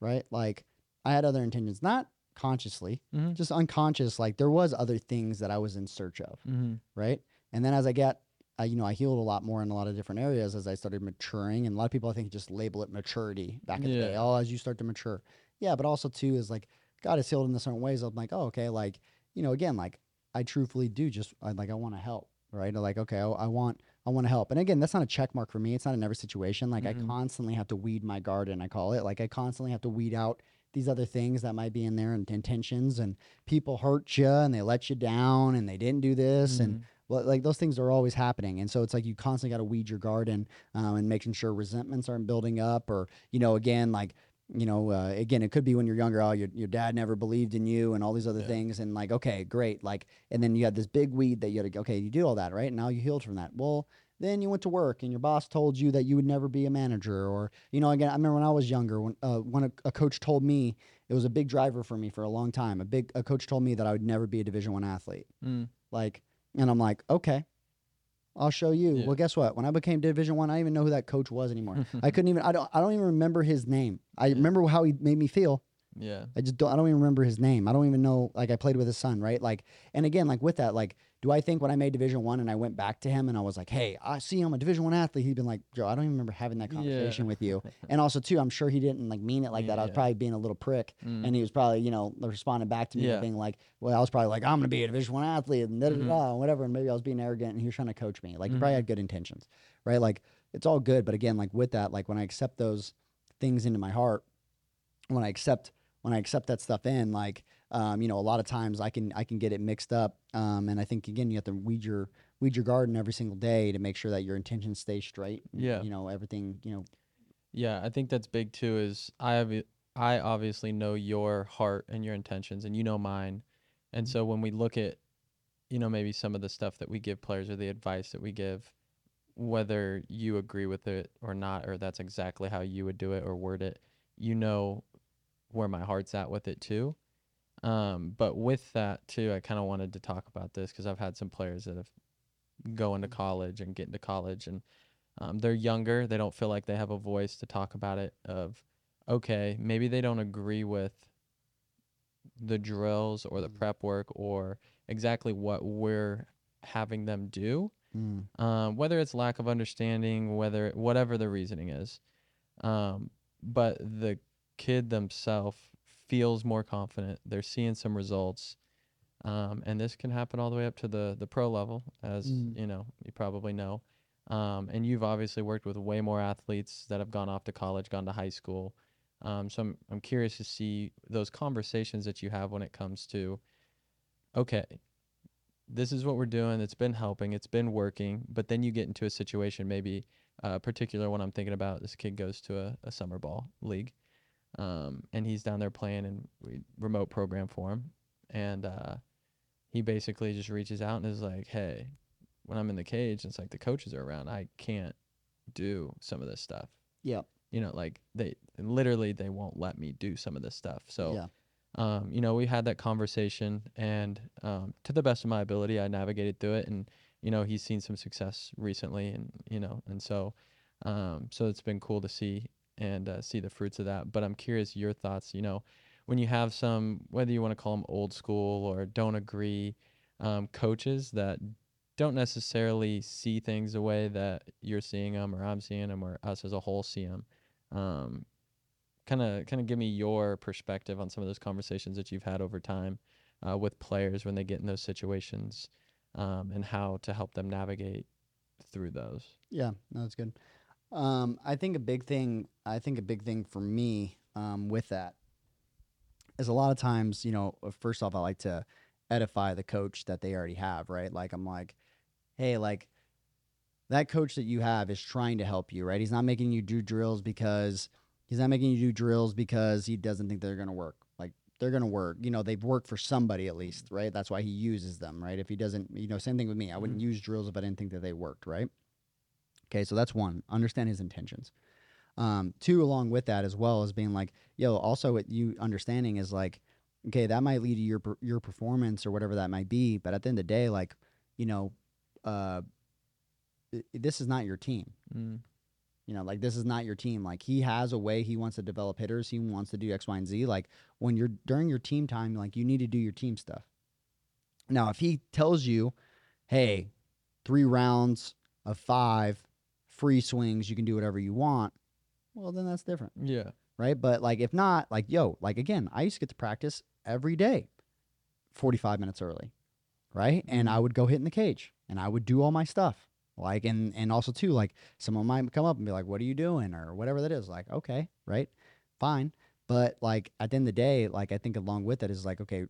right? Like I had other intentions, not consciously, Mhm. just unconscious. Like there was other things that I was in search of. Mm-hmm. right? And then as I get, I, you know, I healed a lot more in a lot of different areas as I started maturing. And a lot of people, I think, just label it maturity back in the day. Oh, as you start to mature, yeah. But also too is like God has healed in the certain ways. I'm like, oh, okay, like you know, again, like I truthfully do just I, like I want to help, right? Like okay, I, I want I want to help. And again, that's not a check mark for me. It's not in every situation. Like Mhm. I constantly have to weed my garden. I call it like I constantly have to weed out these other things that might be in there and intentions and people hurt you and they let you down and they didn't do this and Mhm. well, like those things are always happening, and so it's like you constantly got to weed your garden um, and making sure resentments aren't building up, or you know, again, like you know, uh, again, it could be when you're younger. Oh, your your dad never believed in you, and all these other Yeah. things, and like, okay, great, like, and then you had this big weed that you had to, okay, you do all that, right? Now you healed from that. Well, then you went to work, and your boss told you that you would never be a manager, or you know, again, I remember when I was younger, when uh, when a, a coach told me it was a big driver for me for a long time. A big a coach told me that I would never be a Division One athlete, Mm. like, and I'm like, okay. I'll show you. Yeah. Well, guess what? When I became Division One, I, didn't even know who that coach was anymore. I couldn't even. I don't. I don't even remember his name. I Yeah. remember how he made me feel. Yeah. I just don't. I don't even remember his name. I don't even know. Like I played with his son, right? Like, and again, like with that, like, do I think when I made Division One and I went back to him and I was like, "Hey, I see I'm a Division One athlete," he'd been like, "Joe, I don't even remember having that Yeah. conversation with you." And also, too, I'm sure he didn't like mean it like that. I was Yeah. probably being a little prick, Mm. and he was probably, you know, responding back to me Yeah. being like, "Well, I was probably like, I'm gonna be a Division One athlete and da da da, whatever." And maybe I was being arrogant, and he was trying to coach me. Like, he Mhm. probably had good intentions, right? Like, it's all good, but again, like with that, like when I accept those things into my heart, when I accept when I accept that stuff in, like um, you know, a lot of times I can I can get it mixed up. Um, and I think again, you have to weed your weed your garden every single day to make sure that your intentions stay straight. and, Yeah. you know, everything. You know, Yeah, I think that's big too. Is I have I obviously know your heart and your intentions, and you know mine. And so when we look at, you know, maybe some of the stuff that we give players or the advice that we give, whether you agree with it or not, or that's exactly how you would do it or word it, you know where my heart's at with it too. Um, but with that too, I kind of wanted to talk about this because I've had some players that have go into college and get into college and um, they're younger they don't feel like they have a voice to talk about it of okay maybe they don't agree with the drills or the Mm. prep work or exactly what we're having them do. Mm, um, whether it's lack of understanding whether whatever the reasoning is. Um, but the kid themselves feels more confident. They're seeing some results um, and this can happen all the way up to the the pro level as Mm. you know you probably know. Um, and you've obviously worked with way more athletes that have gone off to college gone to high school. Um, so I'm, I'm curious to see those conversations that you have when it comes to okay this is what we're doing it's been helping it's been working but then you get into a situation maybe a particular one i'm thinking about this kid goes to a, a summer ball league um, and he's down there playing and we remote program for him. And uh, he basically just reaches out and is like hey when i'm in the cage it's like the coaches are around. I can't do some of this stuff. Yeah, you know like they literally they won't let me do some of this stuff. So yeah, um, you know, we had that conversation, and um, to the best of my ability, I navigated through it. And you know, he's seen some success recently, and you know, and so, um, so it's been cool to see and uh, see the fruits of that. But I'm curious your thoughts. You know, when you have some, whether you want to call them old school or don't agree, um, coaches that don't necessarily see things the way that you're seeing them, or I'm seeing them, or us as a whole see them. Um, kind of kind of give me your perspective on some of those conversations that you've had over time uh, with players when they get in those situations um, and how to help them navigate through those yeah. No, that's good. Um, I think a big thing. I think a big thing for me um, with that is a lot of times, you know, uh, first off, I like to edify the coach that they already have, right? Like I'm like, hey, like that coach that you have is trying to help you, right? He's not making you do drills because he's not making you do drills because he doesn't think they're gonna work. Like they're gonna work. You know, they've worked for somebody at least, right? That's why he uses them, right? If he doesn't, you know, same thing with me. I wouldn't use drills if I didn't think that they worked, right? Okay, so that's one. Understand his intentions. Um, two, along with that as well as being like, yo, also what you understanding is like, okay, that might lead to your your performance or whatever that might be, but at the end of the day, like, you know, uh, this is not your team. mm. You know, like this is not your team. Like he has a way he wants to develop hitters. He wants to do X, Y, and Z. Like when you're during your team time, like you need to do your team stuff. Now, if he tells you, hey, three rounds of five, free swings, you can do whatever you want, well, then that's different yeah right? But like if not, like yo, like again, I used to get to practice every day, forty five minutes early, right? And I would go hit in the cage, and I would do all my stuff, like and and also too, like someone might come up and be like, "What are you doing?" or whatever that is. Like, okay, right, fine, but like at the end of the day, like I think along with it is like, okay.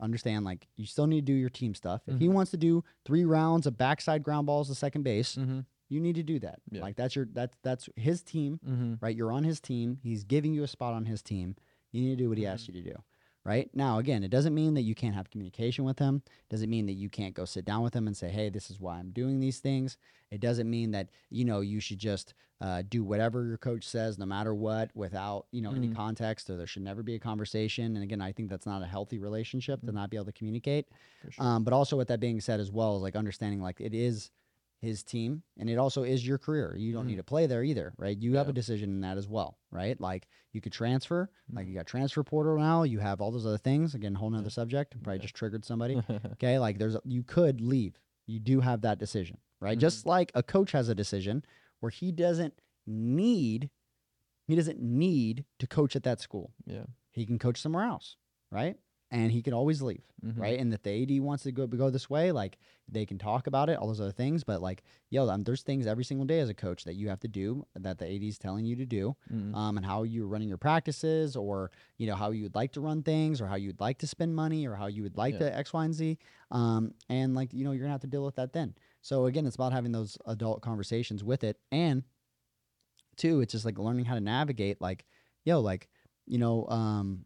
Understand, like you still need to do your team stuff. If he Mhm. wants to do three rounds of backside ground balls to second base, mm-hmm. You need to do that. Yeah. Like that's your that's that's his team, Mm-hmm. right? You're on his team. He's giving you a spot on his team. You need to do what he asks you to do. Right now, again, it doesn't mean that you can't have communication with him. It Doesn't mean that you can't go sit down with him and say, "Hey, this is why I'm doing these things." It doesn't mean that you know you should just uh, do whatever your coach says, no matter what, without you know any Mhm. context. Or there should never be a conversation. And again, I think that's not a healthy relationship to Mhm. not be able to communicate. Sure. Um, but also, with that being said, as well, is like understanding like it is his team and it also is your career. You don't Mhm. need to play there either, right? You have a decision in that as well, right? Like you could transfer, like Mhm. you got transfer portal now. You have all those other things. Again, whole nother Yeah. subject. Probably Yeah. just triggered somebody. Okay, like there's a- you could leave. You do have that decision, right? Mhm. Just like a coach has a decision where he doesn't need he doesn't need to coach at that school. yeah. He can coach somewhere else, right? And he can always leave Mhm. right? And if the AD wants to go go this way, like they can talk about it, all those other things. But like, yo, um, there's things every single day as a coach that you have to do that the AD is telling you to do, Mhm. um, and how you're running your practices, or you know how you would like to run things, or how you would like to spend money, or how you would like Yeah. to X, Y, and Z. Um, and like you know, you're gonna have to deal with that then. So again, it's about having those adult conversations with it, and two, it's just like learning how to navigate. Like, yo, like you know, um,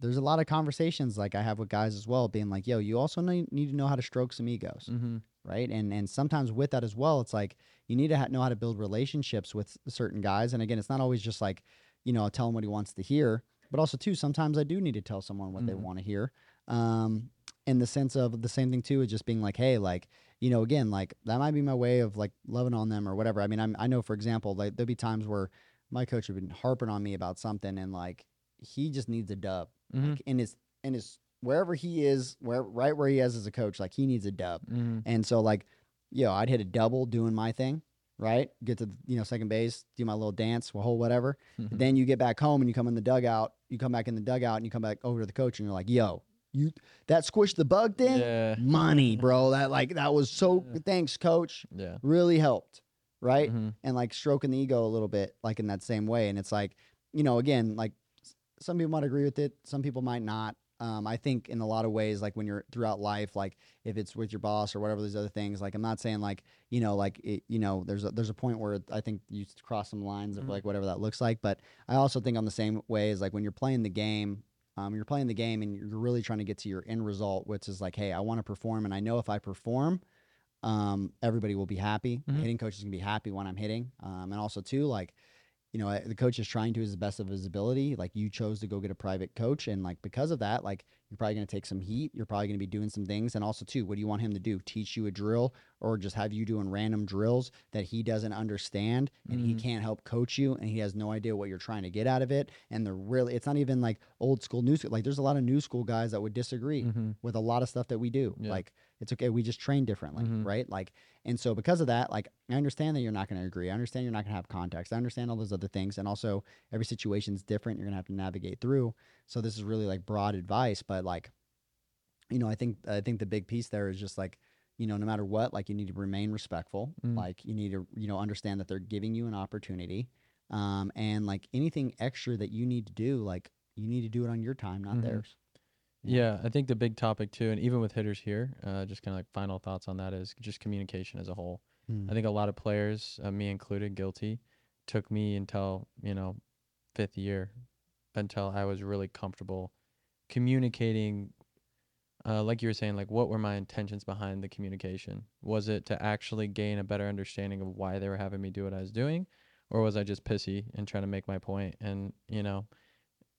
there's a lot of conversations like I have with guys as well, being like, yo, you also need, need to know how to stroke some egos, Mhm. right? And and sometimes with that as well, it's like you need to ha- know how to build relationships with certain guys. And again, it's not always just like, you know, I'll tell him what he wants to hear, but also too, sometimes I do need to tell someone what they Mhm. want to hear. Um, in the sense of the same thing too, is just being like, hey, like, you know, again, like that might be my way of like loving on them or whatever. I mean, I'm, I know, for example, like there'll be times where my coach would been harping on me about something and like he just needs a dub Mhm. like in his in his wherever he is, where right where he is as a coach, like he needs a dub. Mhm. And so like, yo, I'd hit a double doing my thing, right? Get to you know second base, do my little dance, whole whatever. Mhm. Then you get back home and you come in the dugout. You come back in the dugout and you come back over to the coach and you're like, yo, you that squish the bug thing, Yeah. money, bro. That like that was so Yeah. thanks, coach. Yeah. Really helped, right? Mhm. and like stroking the ego a little bit, like in that same way. And it's like, you know, again, like some people might agree with it, some people might not. Um, I think in a lot of ways, like when you're throughout life, like if it's with your boss or whatever these other things, like I'm not saying like you know, like it, you know, there's a, there's a point where I think you cross some lines of Mhm. like whatever that looks like. But I also think on the same way is like when you're playing the game. Um, you're playing the game and you're really trying to get to your end result, which is like, hey, I want to perform, and I know if I perform, um, everybody will be happy. Mhm. hitting coach is gonna be happy when I'm hitting, um, and also too, like, you know, the coach is trying to his best of his ability. Like you chose to go get a private coach, and like because of that, like you're probably gonna take some heat. You're probably gonna be doing some things, and also too, what do you want him to do? Teach you a drill, or just have you doing random drills that he doesn't understand, and he Mhm. can't help coach you, and he has no idea what you're trying to get out of it. And the really, it's not even like old school new school. Like there's a lot of new school guys that would disagree Mhm. with a lot of stuff that we do. Yeah. Like it's okay, we just train differently, Mhm. right? Like, and so because of that, like I understand that you're not going to agree. I understand you're not going to have context. I understand all those other things, and also every situation's different. You're going to have to navigate through. So this is really like broad advice, but like, you know, I think I think the big piece there is just like, you know, no matter what, like you need to remain respectful. Mm. Like you need to, you know, understand that they're giving you an opportunity, um, and like anything extra that you need to do, like you need to do it on your time, not Mhm. theirs. Yeah, I think the big topic too, and even with hitters here, uh, just kind of like final thoughts on that is just communication as a whole. Mm. I think a lot of players, uh, me included, guilty, took me until you know fifth year until I was really comfortable communicating. Uh, like you were saying, like what were my intentions behind the communication? Was it to actually gain a better understanding of why they were having me do what I was doing, or was I just pissy and trying to make my point and you know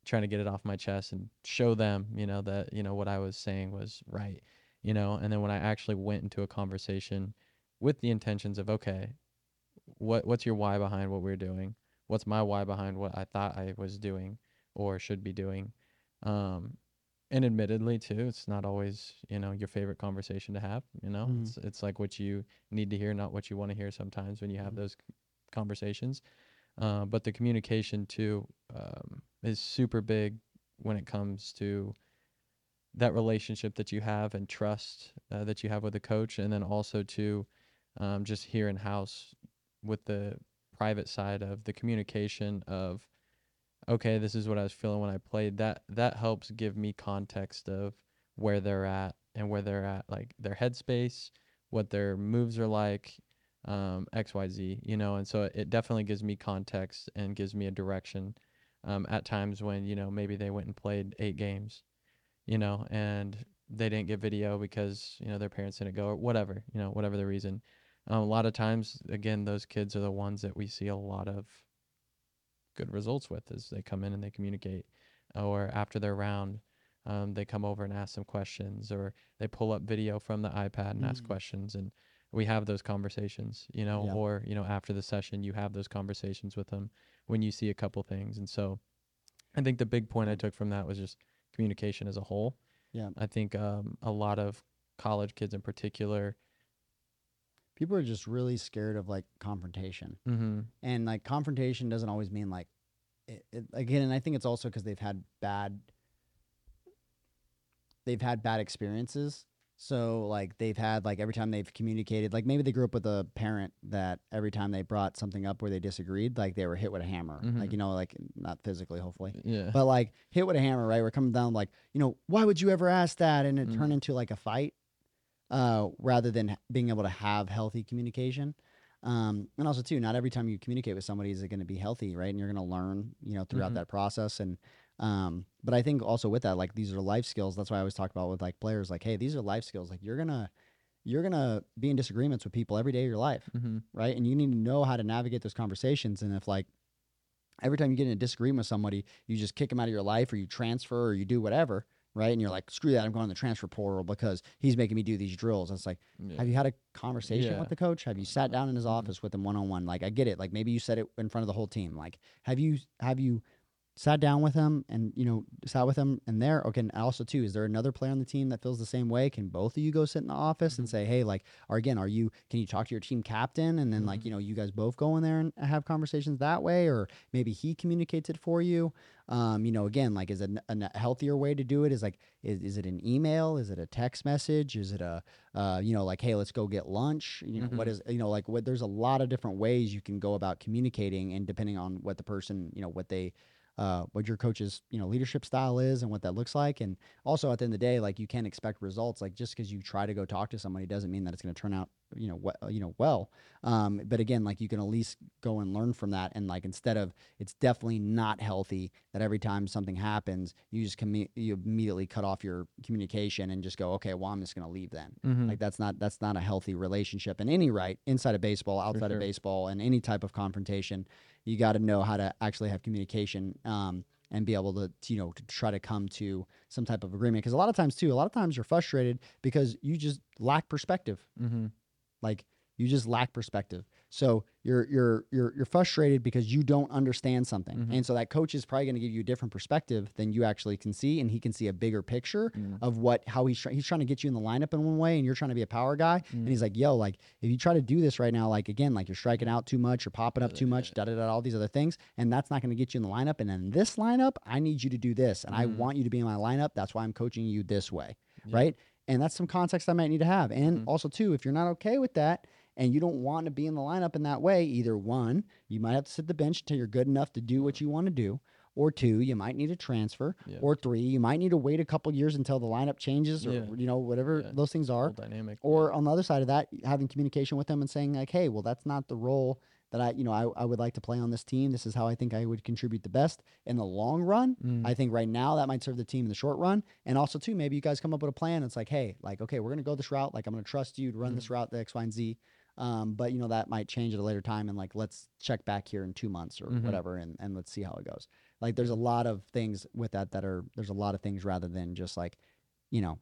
trying to get it off my chest and show them, you know, that, you know, what I was saying was right, you know, and then when I actually went into a conversation with the intentions of, okay, what what's your why behind what we're doing? What's my why behind what I thought I was doing or should be doing? Um and admittedly too, it's not always, you know, your favorite conversation to have, you know. Mhm. It's it's like what you need to hear, not what you want to hear sometimes when you have Mhm. those conversations. Uh, but the communication too um, is super big when it comes to that relationship that you have and trust uh, that you have with a coach, and then also to um, just here in house with the private side of the communication of okay, this is what I was feeling when I played. That that helps give me context of where they're at and where they're at, like their headspace, what their moves are like, um, X, Y, Z, you know, and so it, it definitely gives me context and gives me a direction. Um, at times when you know maybe they went and played eight games, you know, and they didn't get video because you know their parents didn't go or whatever, you know, whatever the reason. Um, a lot of times, again, those kids are the ones that we see a lot of good results with, as they come in and they communicate, or after their round, um, they come over and ask some questions, or they pull up video from the iPad and ask Mhm. questions, and we have those conversations, you know, Yeah. or you know after the session, you have those conversations with them when you see a couple things, and so I think the big point I took from that was just communication as a whole. Yeah. I think um, a lot of college kids in particular. People are just really scared of like confrontation. Mm-hmm. and like confrontation doesn't always mean like it, it, again and i think it's also because they've had bad they've had bad experiences so like they've had like every time they've communicated like maybe they grew up with a parent that every time they brought something up where they disagreed like they were hit with a hammer like Mhm. you know like not physically hopefully Yeah. but like hit with a hammer right we're coming down like you know why would you ever ask that and it Mhm. turned into like a fight uh, rather than being able to have healthy communication um, and also too not every time you communicate with somebody is it going to be healthy right and you're going to learn you know throughout Mhm. that process and um, but i think also with that like these are life skills that's why i always talk about with like players like hey these are life skills like you're gonna you're gonna be in disagreements with people every day of your life mm-hmm. right? And you need to know how to navigate those conversations. And if like every time you get in a disagreement with somebody, you just kick them out of your life, or you transfer, or you do whatever, right? And you're like, screw that, I'm going to the transfer portal because he's making me do these drills. It's like, have you had a conversation Yeah. with the coach? Have you sat down in his Mhm. office with him one on one? Like, I get it. Like maybe you said it in front of the whole team. Like, have you have you sat down with him and you know sat with him and there okay and also too is there another player on the team that feels the same way can both of you go sit in the office and Mhm. say hey like or again are you can you talk to your team captain and then like Mhm. you know you guys both go in there and have conversations that way or maybe he communicates it for you um you know again like is it a, healthier way to do it is like is, is it an email is it a text message is it a uh you know like hey let's go get lunch you know what Mhm. is you know like what there's a lot of different ways you can go about communicating and depending on what the person you know what they uh, what your coach's you know leadership style is and what that looks like and also at the end of the day like you can't expect results like just because you try to go talk to somebody doesn't mean that it's going to turn out you know we- you know well um, but again like you can at least go and learn from that and like instead of it's definitely not healthy that every time something happens you just commu- you immediately cut off your communication and just go okay well i'm just going to leave then Mm-hmm. like that's not that's not a healthy relationship in any right inside of baseball outside sure. of baseball and any type of confrontation you got to know how to actually have communication um, and be able to, to, you know to try to come to some type of agreement because a lot of times too a lot of times you're frustrated because you just lack perspective mm-hmm. Like you just lack perspective so you're you're you're you're frustrated because you don't understand something Mhm. and so that coach is probably going to give you a different perspective than you actually can see and he can see a bigger picture Mm. of what how he's try- he's trying to get you in the lineup in one way and you're trying to be a power guy and he's like yo like if you try to do this right now like again like you're striking out too much you're popping up too much da da da all these other things and that's not going to get you in the lineup and in this lineup I need you to do this and I Mhm. want you to be in my lineup that's why I'm coaching you this way Yeah. right and that's some context I might need to have. And Mhm. also too if you're not okay with that and you don't want to be in the lineup in that way either one you might have to sit the bench until you're good enough to do what you want to do or two you might need to transfer Yeah. or three you might need to wait a couple years until the lineup changes or Yeah. you know whatever Yeah. those things are dynamic. or on the other side of that having communication with them and saying like hey well that's not the role that i you know i, I would like to play on this team this is how i think i would contribute the best in the long run Mm. i think right now that might serve the team in the short run and also too maybe you guys come up with a plan it's like hey like okay we're going to go this route like i'm going to trust you to run this route the x y and z um, but you know that might change at a later time and like let's check back here in two months or Mhm. whatever and, and let's see how it goes like there's a lot of things with that that are there's a lot of things rather than just like you know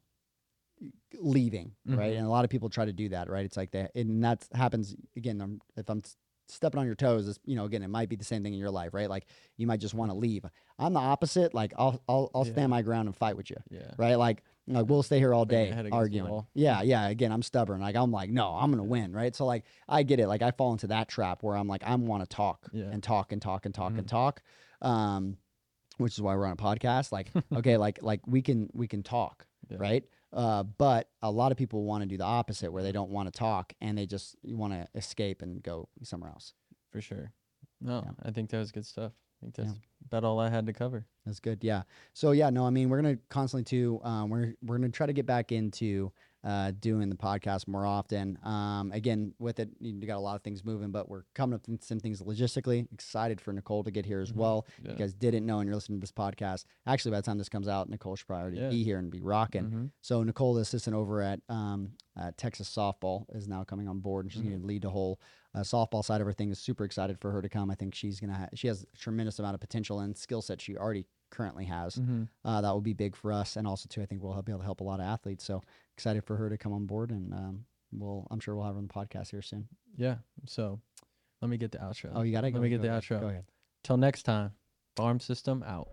leaving right? Mhm. and a lot of people try to do that right? It's like that and that happens again I'm, if i'm stepping on your toes is you know again it might be the same thing in your life right? Like you might just want to leave. I'm the opposite like i'll i'll, I'll Yeah. stand my ground and fight with you yeah. right? Like like we'll stay here all day head against the arguing. yeah yeah again i'm stubborn. Like i'm like no i'm gonna win right? So like i get it. Like i fall into that trap where i'm like i want to talk Yeah. and talk and talk and talk and Mhm. talk um which is why we're on a podcast like okay like like we can we can talk Yeah. right uh but a lot of people want to do the opposite where they don't want to talk and they just want to escape and go somewhere else For sure. No, Yeah. I think that was good stuff. I think Yeah. that's about all I had to cover. That's good. Yeah. So yeah, no, I mean, we're gonna constantly too. Um, we're we're gonna try to get back into uh, doing the podcast more often. Um, again, with it, you got a lot of things moving, but we're coming up with some things logistically. Excited for Nicole to get here as Mhm. well. Yeah. You guys didn't know, and you're listening to this podcast. Actually, by the time this comes out, Nicole should probably already Yeah. be here and be rocking. Mhm. So Nicole, the assistant over at um, uh, Texas softball, is now coming on board, and she's going to lead the whole uh, softball side of her thing. Is super excited for her to come. I think she's gonna ha- she has a tremendous amount of potential and skill set she already currently has. Mhm. Uh, that will be big for us, and also too, I think we'll be able to help a lot of athletes. So excited for her to come on board, and um, we'll I'm sure we'll have her on the podcast here soon. Yeah. So let me get the outro. Oh, you got to Let me get the outro. Go ahead. Till next time, farm system out.